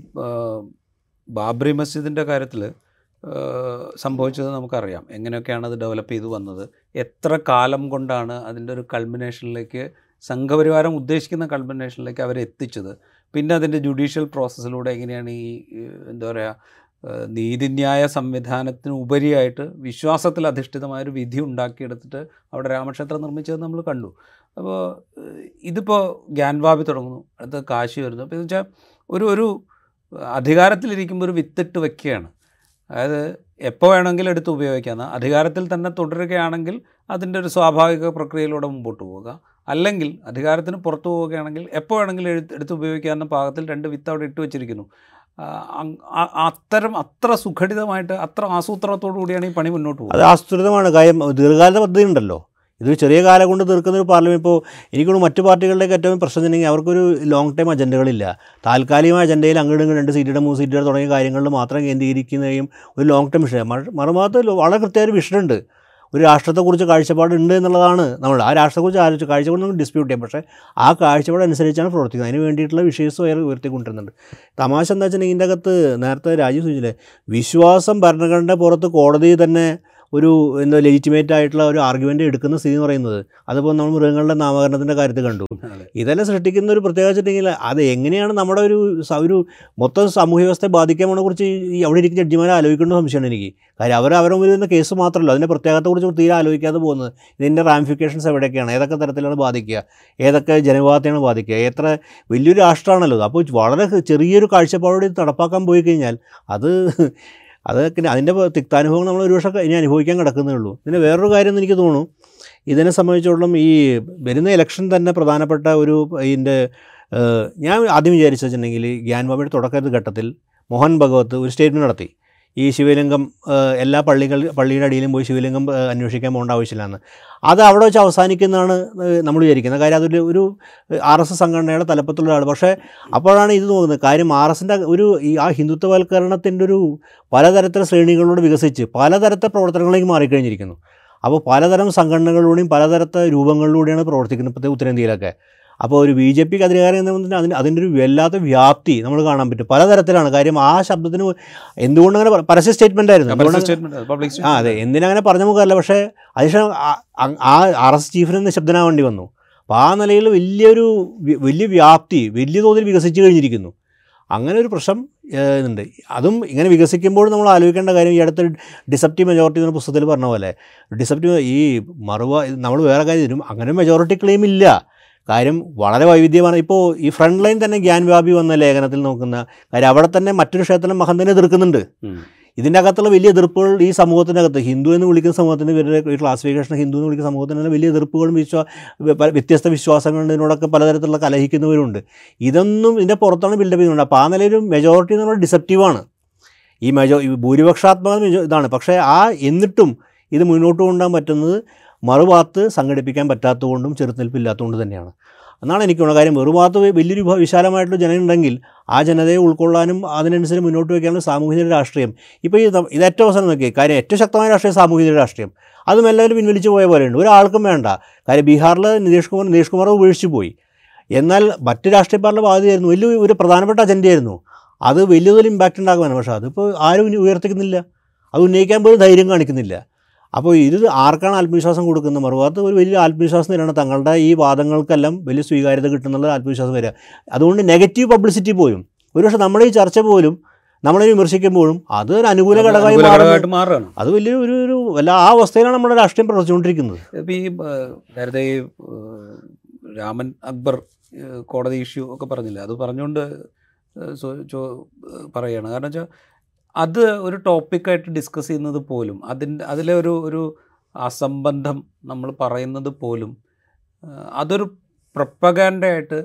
ബാബ്രി മസ്ജിദിന്റെ കാര്യത്തിൽ സംഭവിച്ചത് നമുക്കറിയാം. എങ്ങനെയൊക്കെയാണ് അത് ഡെവലപ്പ് ചെയ്തു വന്നത്? എത്ര കാലം കൊണ്ടാണ് അതിന്റെ ഒരു കൾമിനേഷനിലേക്ക് സംഘപരിവാരം ഉദ്ദേശിക്കുന്ന കൾമിനേഷനിലേക്ക് അവരെ എത്തിച്ചത്? പിന്നെ അതിന്റെ ജുഡീഷ്യൽ പ്രോസസ്സിലൂടെ എങ്ങനെയാണ് ഈ എന്താ പറയുക നീതിന്യായ സംവിധാനത്തിന് ഉപരിയായിട്ട് വിശ്വാസത്തിൽ അധിഷ്ഠിതമായൊരു വിധി ഉണ്ടാക്കിയെടുത്തിട്ട് അവിടെ രാമക്ഷേത്രം നിർമ്മിച്ചത് നമ്മൾ കണ്ടു. അപ്പോൾ ഇതിപ്പോൾ ഗ്യാൻവാബി തുടങ്ങുന്നു. അടുത്ത കാശി വരുന്നു. അപ്പോൾ എന്ന് വെച്ചാൽ ഒരു ഒരു അധികാരത്തിലിരിക്കുമ്പോൾ ഒരു വിത്തിട്ട് വയ്ക്കുകയാണ് അതായത് എപ്പോൾ വേണമെങ്കിലും എടുത്ത് ഉപയോഗിക്കാം. അധികാരത്തിൽ തന്നെ തുടരുകയാണെങ്കിൽ അതിന്റെ ഒരു സ്വാഭാവിക പ്രക്രിയയിലൂടെ മുമ്പോട്ട് പോവുക. അല്ലെങ്കിൽ അധികാരത്തിന് പുറത്തു പോവുകയാണെങ്കിൽ എപ്പോൾ വേണമെങ്കിലും എടുത്ത് എടുത്ത് ഉപയോഗിക്കാവുന്ന പാകത്തിൽ രണ്ട് വിത്ത് അവിടെ ഇട്ട് വെച്ചിരിക്കുന്നു. അത്തരം അത്ര സുഘടിതമായിട്ട് അത്ര ആസൂത്രണത്തോടു കൂടിയാണ് ഈ പണി മുന്നോട്ട് പോകുന്നത്. അത് ആസൂത്രിതമാണ്. കാര്യം ദീർഘകാല പദ്ധതി ഉണ്ടല്ലോ ഇതൊരു ചെറിയ കാലം കൊണ്ട് തീർക്കുന്ന ഒരു പാർലമെന്റ് ഇപ്പോൾ എനിക്കൊന്ന് മറ്റു പാർട്ടികളുടെയൊക്കെ ഏറ്റവും പ്രശ്നം വെച്ചിട്ടുണ്ടെങ്കിൽ അവർക്കൊരു ലോങ് ടൈം അജണ്ടകളില്ല താൽക്കാലികമായ അജണ്ടയിൽ അങ്ങോട്ടും രണ്ട് സീറ്റുടെ മൂന്ന് സീറ്റുകൾ തുടങ്ങിയ കാര്യങ്ങളിൽ മാത്രം കേന്ദ്രീകരിക്കുന്നതും ഒരു ലോങ് ടൈം വിഷയം. മറുഭാഗത്ത് വളരെ കൃത്യമായ ഒരു വിഷനുണ്ട് ഒരു രാഷ്ട്രത്തെക്കുറിച്ച് കാഴ്ചപ്പാടുണ്ട് എന്നുള്ളതാണ് നമ്മൾ ആ രാഷ്ട്രത്തെക്കുറിച്ച് ആലോചിച്ച് കാഴ്ചപ്പാട് നമുക്ക് ഡിസ്പ്യൂട്ട് ചെയ്യാം. പക്ഷേ ആ കാഴ്ചപ്പാട് അനുസരിച്ചാണ് പ്രവർത്തിക്കുന്നത്. അതിന് വേണ്ടിയിട്ടുള്ള വിഷയസ് വേറെ ഉയർത്തിക്കൊണ്ടിരുന്നുണ്ട്. തമാശ എന്താ വെച്ചിട്ടുണ്ടെങ്കിൽ ഇതിന്റെ അകത്ത് നേരത്തെ രാജീവ് സൂചിച്ചില്ലേ വിശ്വാസം ഭരണഘടന പുറത്ത് കോടതി തന്നെ ഒരു എന്താ ലെജിറ്റിമേറ്റ് ആയിട്ടുള്ള ഒരു ആർഗ്യുമെന്റ് എടുക്കുന്ന സ്ഥിതി എന്ന് പറയുന്നത്. അതിപ്പോൾ നമ്മൾ മൃഗങ്ങളുടെ നാമകരണത്തിന്റെ കാര്യത്തിൽ കണ്ടു. ഇതെല്ലാം സൃഷ്ടിക്കുന്ന ഒരു പ്രത്യേക വെച്ചിട്ടുണ്ടെങ്കിൽ അത് എങ്ങനെയാണ് നമ്മുടെ ഒരു ഒരു മൊത്തം സാമൂഹ്യ വ്യവസ്ഥയെ ബാധിക്കാമെന്നെ കുറിച്ച് ഈ അവിടെ ഇരിക്കുന്ന ജഡ്ജിമാരെ ആലോചിക്കേണ്ട സംശയമാണ് എനിക്ക്. കാര്യം അവർ അവരെ വരുന്ന കേസ് മാത്രമല്ല അതിന്റെ പ്രത്യേകത്തെക്കുറിച്ച് തീരെ ആലോചിക്കാതെ പോകുന്നത്. ഇതിന്റെ റാമിഫിക്കേഷൻസ് എവിടെയൊക്കെയാണ്? ഏതൊക്കെ തരത്തിലാണ് ബാധിക്കുക? ഏതൊക്കെ ജനവിഭാഗത്തെയാണ് ബാധിക്കുക? എത്ര വലിയൊരു രാഷ്ട്രമാണല്ലോ അപ്പോൾ വളരെ ചെറിയൊരു കാഴ്ചപ്പാടോടെ നടപ്പാക്കാൻ പോയി കഴിഞ്ഞാൽ അത് അതൊക്കെ അതിന്റെ തിക്താനുഭവം നമ്മൾ ഒരുപക്ഷെ ഇനി അനുഭവിക്കാൻ കിടക്കുന്നേ ഉള്ളൂ. പിന്നെ വേറൊരു കാര്യം എന്ന് എനിക്ക് തോന്നുന്നു ഇതിനെ സംബന്ധിച്ചോളം ഈ വരുന്ന ഇലക്ഷൻ തന്നെ പ്രധാനപ്പെട്ട ഒരു ഇതിന്റെ ഞാൻ ആദ്യം വിചാരിച്ചു വെച്ചിട്ടുണ്ടെങ്കിൽ ഗ്യാൻബാബയുടെ തുടക്കത്തിൽ ഘട്ടത്തിൽ മോഹൻ ഭഗവത് ഒരു സ്റ്റേറ്റ്മെന്റ് നടത്തി. ഈ ശിവലിംഗം എല്ലാ പള്ളികൾ പള്ളിയുടെ അടിയിലും പോയി ശിവലിംഗം അന്വേഷിക്കാൻ പോകേണ്ട ആവശ്യമില്ലെന്ന്. അത് അവിടെ വെച്ച് അവസാനിക്കുന്നതാണ് നമ്മൾ വിചാരിക്കുന്നത്. കാര്യം അതൊരു ഒരു ആർ എസ് എസ് സംഘടനയുടെ തലപ്പത്തുള്ള ആൾ പക്ഷേ അപ്പോഴാണ് ഇത് നോക്കുന്നത് കാര്യം ആർ എസിന്റെ ഒരു ഈ ആ ഹിന്ദുത്വവൽക്കരണത്തിന്റെ ഒരു പലതരത്തിലെ ശ്രേണികളിലൂടെ വികസിച്ച് പലതരത്തെ പ്രവർത്തനങ്ങളിലേക്ക് മാറിക്കഴിഞ്ഞിരിക്കുന്നു. അപ്പോൾ പലതരം സംഘടനകളിലൂടെയും പലതരത്തെ രൂപങ്ങളിലൂടെയാണ് പ്രവർത്തിക്കുന്നത് ഇപ്പോഴത്തെ ഉത്തരേന്ത്യയിലൊക്കെ. അപ്പോൾ ഒരു ബി ജെ പിക്ക് അധികാരം പറഞ്ഞാൽ അതിന് അതിന്റെ ഒരു വല്ലാത്ത വ്യാപ്തി നമ്മൾ കാണാൻ പറ്റും. പലതരത്തിലാണ്. കാര്യം ആ ശബ്ദത്തിന് എന്തുകൊണ്ടങ്ങനെ അങ്ങനെ പരസ്യ സ്റ്റേറ്റ്മെന്റ് ആയിരുന്നു. എന്തുകൊണ്ട് ആ അതെ. എന്തിനങ്ങനെ പറഞ്ഞ മുഖമല്ല. പക്ഷേ അതിനുശേഷം ആ ആർ എസ് ചീഫിന് നിശബ്ദനാവേണ്ടി വന്നു. അപ്പോൾ ആ നിലയിൽ വലിയൊരു വലിയ വ്യാപ്തി വലിയ തോതിൽ വികസിച്ചു കഴിഞ്ഞിരിക്കുന്നു. അങ്ങനെ ഒരു പ്രശ്നം ഇതുണ്ട്. അതും ഇങ്ങനെ വികസിക്കുമ്പോൾ നമ്മൾ ആലോചിക്കേണ്ട കാര്യം ഈ അടുത്ത് ഡിസപ്റ്റീവ് മെജോറിറ്റി എന്ന പുസ്തകത്തിൽ പറഞ്ഞ പോലെ ഡിസപ്റ്റീവ് ഈ മറുവ നമ്മൾ വേറെ കാര്യം തരും അങ്ങനെ മെജോറിറ്റി ക്ലെയിം ഇല്ല. കാര്യം വളരെ വൈവിധ്യമാണ്. ഇപ്പോൾ ഈ ഫ്രണ്ട് ലൈൻ തന്നെ ഗ്യാൻ വ്യാപി വന്ന ലേഖനത്തിൽ നോക്കുന്ന കാര്യം അവിടെ തന്നെ മറ്റൊരു ക്ഷേത്രം മഹന്തനെ എതിർക്കുന്നുണ്ട്. ഇതിന്റെ അകത്തുള്ള വലിയ എതിർപ്പുകൾ ഈ സമൂഹത്തിനകത്ത് ഹിന്ദു എന്ന് വിളിക്കുന്ന സമൂഹത്തിന് ഇവരുടെ ഈ ക്ലാസിഫിക്കേഷൻ ഹിന്ദു എന്ന് വിളിക്കുന്ന സമൂഹത്തിന് തന്നെ വലിയ എതിർപ്പുകളും വിശ്വാ വ്യത്യസ്ത വിശ്വാസങ്ങളുണ്ട് ഇതിനോടൊക്കെ പലതരത്തിലുള്ള കലഹിക്കുന്നവരുണ്ട്. ഇതൊന്നും ഇതിന്റെ പുറത്താണ് ബിൽഡപ്പ് ചെയ്യുന്നുണ്ട്. അപ്പോൾ ആ നിലയിൽ മെജോറിറ്റി എന്ന് പറയുന്നത് ഡിസെപ്റ്റീവാണ് ഈ മെജോ ഭൂരിപക്ഷാത്മക ഇതാണ്. പക്ഷേ ആ എന്നിട്ടും ഇത് മുന്നോട്ട് കൊണ്ടുപോകാൻ പറ്റുന്നത് മറുഭാഗത്ത് സംഘടിപ്പിക്കാൻ പറ്റാത്തതുകൊണ്ടും ചെറുത്തുനിൽപ്പില്ലാത്തതുകൊണ്ട് തന്നെയാണ്. എന്നാണ് എനിക്ക് തോന്നുന്നത്. കാര്യം വെറുപാത്ത് വലിയൊരു വിശാലമായിട്ടുള്ള ജനമുണ്ടെങ്കിൽ ആ ജനതയെ ഉൾക്കൊള്ളാനും അതിനനുസരിച്ച് മുന്നോട്ട് വയ്ക്കാനുള്ള സാമൂഹിക രാഷ്ട്രീയം. ഇപ്പോൾ ഈ ഇത് ഏറ്റവും അവസാനം നോക്കി കാര്യം ഏറ്റവും ശക്തമായ രാഷ്ട്രീയം സാമൂഹിക രാഷ്ട്രീയം. അതും എല്ലാവരും പിൻവലിച്ചു പോയ പോലെയുണ്ട്. ഒരാൾക്കും വേണ്ട. കാര്യം ബീഹാറിൽ നിതീഷ് കുമാർ നിതീഷ് കുമാർ ഉപേക്ഷിച്ചു പോയി. എന്നാൽ മറ്റ് രാഷ്ട്രീയ പാർട്ടിയുടെ ബാധ്യതയായിരുന്നു വലിയ ഒരു പ്രധാനപ്പെട്ട അജണ്ടയായിരുന്നു അത് വലിയ തോതിൽ ഇമ്പാക്റ്റ് ഉണ്ടാക്കുവാണ്. പക്ഷേ അതിപ്പോൾ ആരും ഉയർത്തിക്കുന്നില്ല. അത് ഉന്നയിക്കാൻ പോലും ധൈര്യം കാണിക്കുന്നില്ല. അപ്പോൾ ഇത് ആർക്കാണ് ആത്മവിശ്വാസം കൊടുക്കുന്നത്? മറുഭാഗത്ത് ഒരു വലിയ ആത്മവിശ്വാസം തന്നെയാണ് തങ്ങളുടെ ഈ വാദങ്ങൾക്കെല്ലാം വലിയ സ്വീകാര്യത കിട്ടുന്നുള്ള ആത്മവിശ്വാസം വരിക. അതുകൊണ്ട് നെഗറ്റീവ് പബ്ലിസിറ്റി പോലും ഒരുപക്ഷെ നമ്മുടെ ഈ ചർച്ച പോലും നമ്മളെ വിമർശിക്കുമ്പോഴും അത് ഒരു അനുകൂല ഘടകമായി മാറുകയാണ്. അത് വലിയ ഒരു ഒരു വല്ല ആ അവസ്ഥയിലാണ് നമ്മുടെ രാഷ്ട്രീയം പ്രവർത്തിച്ചുകൊണ്ടിരിക്കുന്നത്. ഇപ്പം ഈ നേരത്തെ ഈ രാമൻ അക്ബർ കോടതി ഇഷ്യൂ ഒക്കെ പറഞ്ഞില്ലേ? അത് പറഞ്ഞുകൊണ്ട് പറയുകയാണ് കാരണം വെച്ചാൽ അത് ഒരു ടോപ്പിക്കായിട്ട് ഡിസ്കസ് ചെയ്യുന്നത് പോലും അതിന്റെ അതിലെ ഒരു ഒരു അസംബന്ധം നമ്മൾ പറയുന്നത് പോലും അതൊരു പ്രപ്പകാൻഡായിട്ട്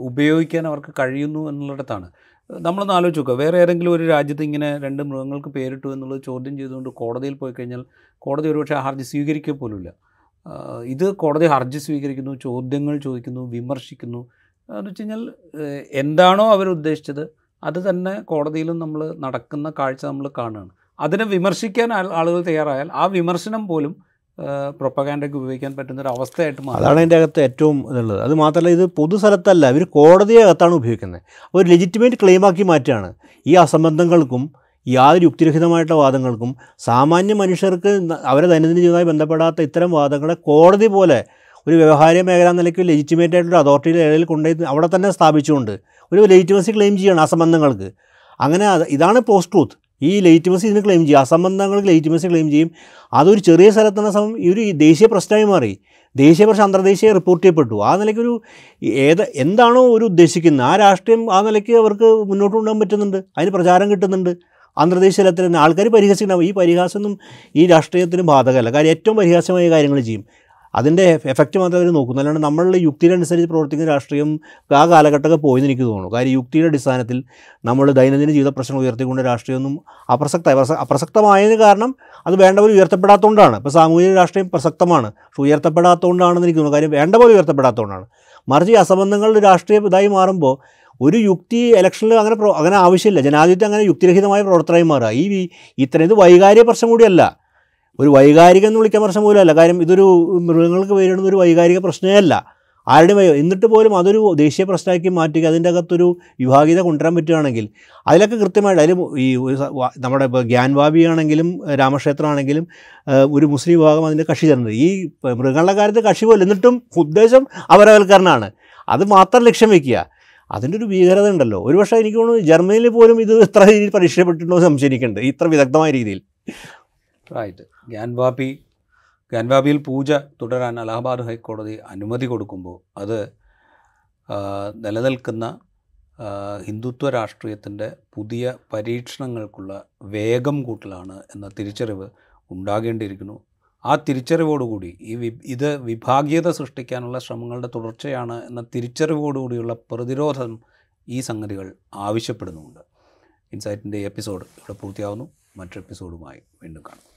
ഉപയോഗിക്കാൻ അവർക്ക് കഴിയുന്നു എന്നുള്ളിടത്താണ്. നമ്മളൊന്ന് ആലോചിച്ച് നോക്കുക വേറെ ഏതെങ്കിലും ഒരു രാജ്യത്ത് ഇങ്ങനെ രണ്ട് മൃഗങ്ങൾക്ക് പേരിട്ടു എന്നുള്ളത് ചോദ്യം ചെയ്തുകൊണ്ട് കോടതിയിൽ പോയി കഴിഞ്ഞാൽ കോടതി ഒരുപക്ഷെ ഹർജി സ്വീകരിക്കുക പോലുമില്ല. ഇത് കോടതി ഹർജി സ്വീകരിക്കുന്നു ചോദ്യങ്ങൾ ചോദിക്കുന്നു വിമർശിക്കുന്നു. എന്ന് വെച്ച് കഴിഞ്ഞാൽ എന്താണോ അവർ ഉദ്ദേശിച്ചത് അത് തന്നെ കോടതിയിലും നമ്മൾ നടക്കുന്ന കാഴ്ച നമ്മൾ കാണുകയാണ്. അതിനെ വിമർശിക്കാൻ ആളുകൾ തയ്യാറായാൽ ആ വിമർശനം പോലും പ്രൊപ്പഗാൻഡയ്ക്ക് ഉപയോഗിക്കാൻ പറ്റുന്ന ഒരു അവസ്ഥയായിട്ട് മാറും. അതാണ് അതിന്റെ അകത്ത് ഏറ്റവും ഇതുള്ളത്. അത് മാത്രമല്ല ഇത് പൊതു സ്ഥലത്തല്ല ഇവർ കോടതിയെ അകത്താണ് ഉപയോഗിക്കുന്നത്. ഒരു ലെജിറ്റിമേറ്റ് ക്ലെയിമാക്കി മാറ്റുകയാണ്. ഈ അസംബന്ധങ്ങൾക്കും യാതൊരു യുക്തിരഹിതമായിട്ടുള്ള വാദങ്ങൾക്കും സാമാന്യ മനുഷ്യർക്ക് അവരെ ദൈനംദിന ജീവിതമായി ബന്ധപ്പെടാത്ത ഇത്തരം വാദങ്ങളെ കോടതി പോലെ ഒരു വ്യവഹാര മേഖല നിലയ്ക്ക് ലെജിറ്റിമേറ്റ് ആയിട്ടുള്ള അതോറിറ്റിയുടെ ഇടയിൽ കൊണ്ടുപോയി അവിടെ തന്നെ സ്ഥാപിച്ചുകൊണ്ട് ഒരു ലെജിറ്റിമസി ക്ലെയിം ചെയ്യണം അസംബന്ധങ്ങൾക്ക്. അങ്ങനെ ഇതാണ് പോസ്റ്റ് ട്രൂത്ത് ഈ ലെജിറ്റിമസി ഇതിന് ക്ലെയിം ചെയ്യും. അസംബന്ധങ്ങൾക്ക് ലെജിറ്റിമസി ക്ലെയിം ചെയ്യും. അതൊരു ചെറിയ സ്ഥലത്തുള്ള സമയം ഈ ഒരു ദേശീയ പ്രശ്നമായി മാറി. ദേശീയ പ്രശ്നം അന്തർദേശീയ റിപ്പോർട്ട് ചെയ്യപ്പെട്ടു. ആ നിലയ്ക്കൊരു ഏത് എന്താണോ ഒരു ഉദ്ദേശിക്കുന്നത്. ആ രാഷ്ട്രീയം ആ നിലയ്ക്ക് അവർക്ക് മുന്നോട്ട് കൊണ്ടുപോകാൻ പറ്റുന്നുണ്ട്. അതിന് പ്രചാരം കിട്ടുന്നുണ്ട്. അന്തർദേശീയ തലത്തിൽ തന്നെ ആൾക്കാർ പരിഹസിക്കണം. ഈ പരിഹാസമൊന്നും ഈ രാഷ്ട്രീയത്തിന് ബാധകമല്ല. കാര്യം ഏറ്റവും പരിഹാസമായ കാര്യങ്ങൾ ചെയ്യും. അതിന്റെ എഫക്റ്റ് മാത്രമേ അവർ നോക്കുന്നു അല്ലാണ്ട് നമ്മളുടെ യുക്തിയുടെ പ്രവർത്തിക്കുന്ന രാഷ്ട്രീയം ആ കാലഘട്ടമൊക്കെ പോയെന്ന് എനിക്ക് തോന്നുന്നു. കാര്യം യുക്തിയുടെ അടിസ്ഥാനത്തിൽ നമ്മൾ ദൈനംദിന ജീവിത പ്രശ്നങ്ങൾ ഉയർത്തിക്കൊണ്ട് രാഷ്ട്രീയമൊന്നും അപ്രസക്തമായി പ്രസ- അപ്രസക്തമായതിന് കാരണം അത് വേണ്ട പോലെ ഉയർത്തപ്പെടാത്തതുകൊണ്ടാണ് ഇപ്പോൾ സാമൂഹിക രാഷ്ട്രീയം പ്രസക്തമാണ്. പക്ഷെ ഉയർത്തപ്പെടാത്തതുകൊണ്ടാണെന്ന് എനിക്ക് തോന്നുന്നു. കാര്യം വേണ്ട പോലെ ഉയർത്തപ്പെടാത്തതുകൊണ്ടാണ് മറിച്ച് ഈ അസംബന്ധങ്ങളുടെ രാഷ്ട്രീയ ഇതായി മാറുമ്പോൾ ഒരു യുക്തി ഇലക്ഷനിൽ അങ്ങനെ അങ്ങനെ ആവശ്യമില്ല. ജനാധിപത്യം അങ്ങനെ യുക്തിരഹിതമായ പ്രവർത്തനമായി മാറുക. ഈ ഇത്തരം ഇത് വൈകാരിക പ്രശ്നം കൂടിയല്ല. ഒരു വൈകാരികം എന്ന് വിളിക്കാൻ പ്രശ്നം പോലും അല്ല കാര്യം ഇതൊരു മൃഗങ്ങൾക്ക് പേരിടുന്ന ഒരു വൈകാരിക പ്രശ്നമേ അല്ല. ആരുടെ എന്നിട്ട് പോലും അതൊരു ദേശീയ പ്രശ്നമാക്കി മാറ്റി അതിന്റെ അകത്തൊരു വിഭാഗീയത കൊണ്ടുവരാൻ പറ്റുകയാണെങ്കിൽ അതിലൊക്കെ കൃത്യമായിട്ട് അതിൽ ഈ നമ്മുടെ ഇപ്പോൾ ഗ്യാൻവാബി ആണെങ്കിലും രാമക്ഷേത്രമാണെങ്കിലും ഒരു മുസ്ലിം വിഭാഗം അതിന്റെ കക്ഷി തരുന്നത് ഈ മൃഗങ്ങളുടെ കാര്യത്തിൽ കക്ഷി പോലും എന്നിട്ടും ഉദ്ദേശം അപരവൽക്കരണമാണ് അത് മാത്രം ലക്ഷ്യം വയ്ക്കുക. അതിന്റെ ഒരു ഭീകരത ഉണ്ടല്ലോ. ഒരുപക്ഷെ എനിക്ക് തോന്നുന്നു ജർമ്മനിയിൽ പോലും ഇത് ഇത്ര രീതിയിൽ പരീക്ഷപ്പെട്ടിട്ടുണ്ടോ സംശയിക്കുന്നുണ്ട് ഇത്ര വിദഗ്ധമായ രീതിയിൽ. റൈറ്റ് ഗ്യാൻവാപി ഗ്യാൻവാപിയിൽ പൂജ തുടരാൻ അലഹബാദ് ഹൈക്കോടതി അനുമതി കൊടുക്കുമ്പോൾ അത് നിലനിൽക്കുന്ന ഹിന്ദുത്വ രാഷ്ട്രീയത്തിന്റെ പുതിയ പരീക്ഷണങ്ങൾക്കുള്ള വേഗം കൂട്ടലാണ് എന്ന തിരിച്ചറിവ് ഉണ്ടാകേണ്ടിയിരിക്കുന്നു. ആ തിരിച്ചറിവോടുകൂടി ഈ വി ഇത് വിഭാഗീയത സൃഷ്ടിക്കാനുള്ള ശ്രമങ്ങളുടെ തുടർച്ചയാണ് എന്ന തിരിച്ചറിവോടുകൂടിയുള്ള പ്രതിരോധം ഈ സംഗതികൾ ആവശ്യപ്പെടുന്നുമുണ്ട് ഇൻസൈറ്റിന്റെ എപ്പിസോഡ് ഇവിടെ പൂർത്തിയാവുന്നു. മറ്റൊരു എപ്പിസോഡുമായി വീണ്ടും കാണാം.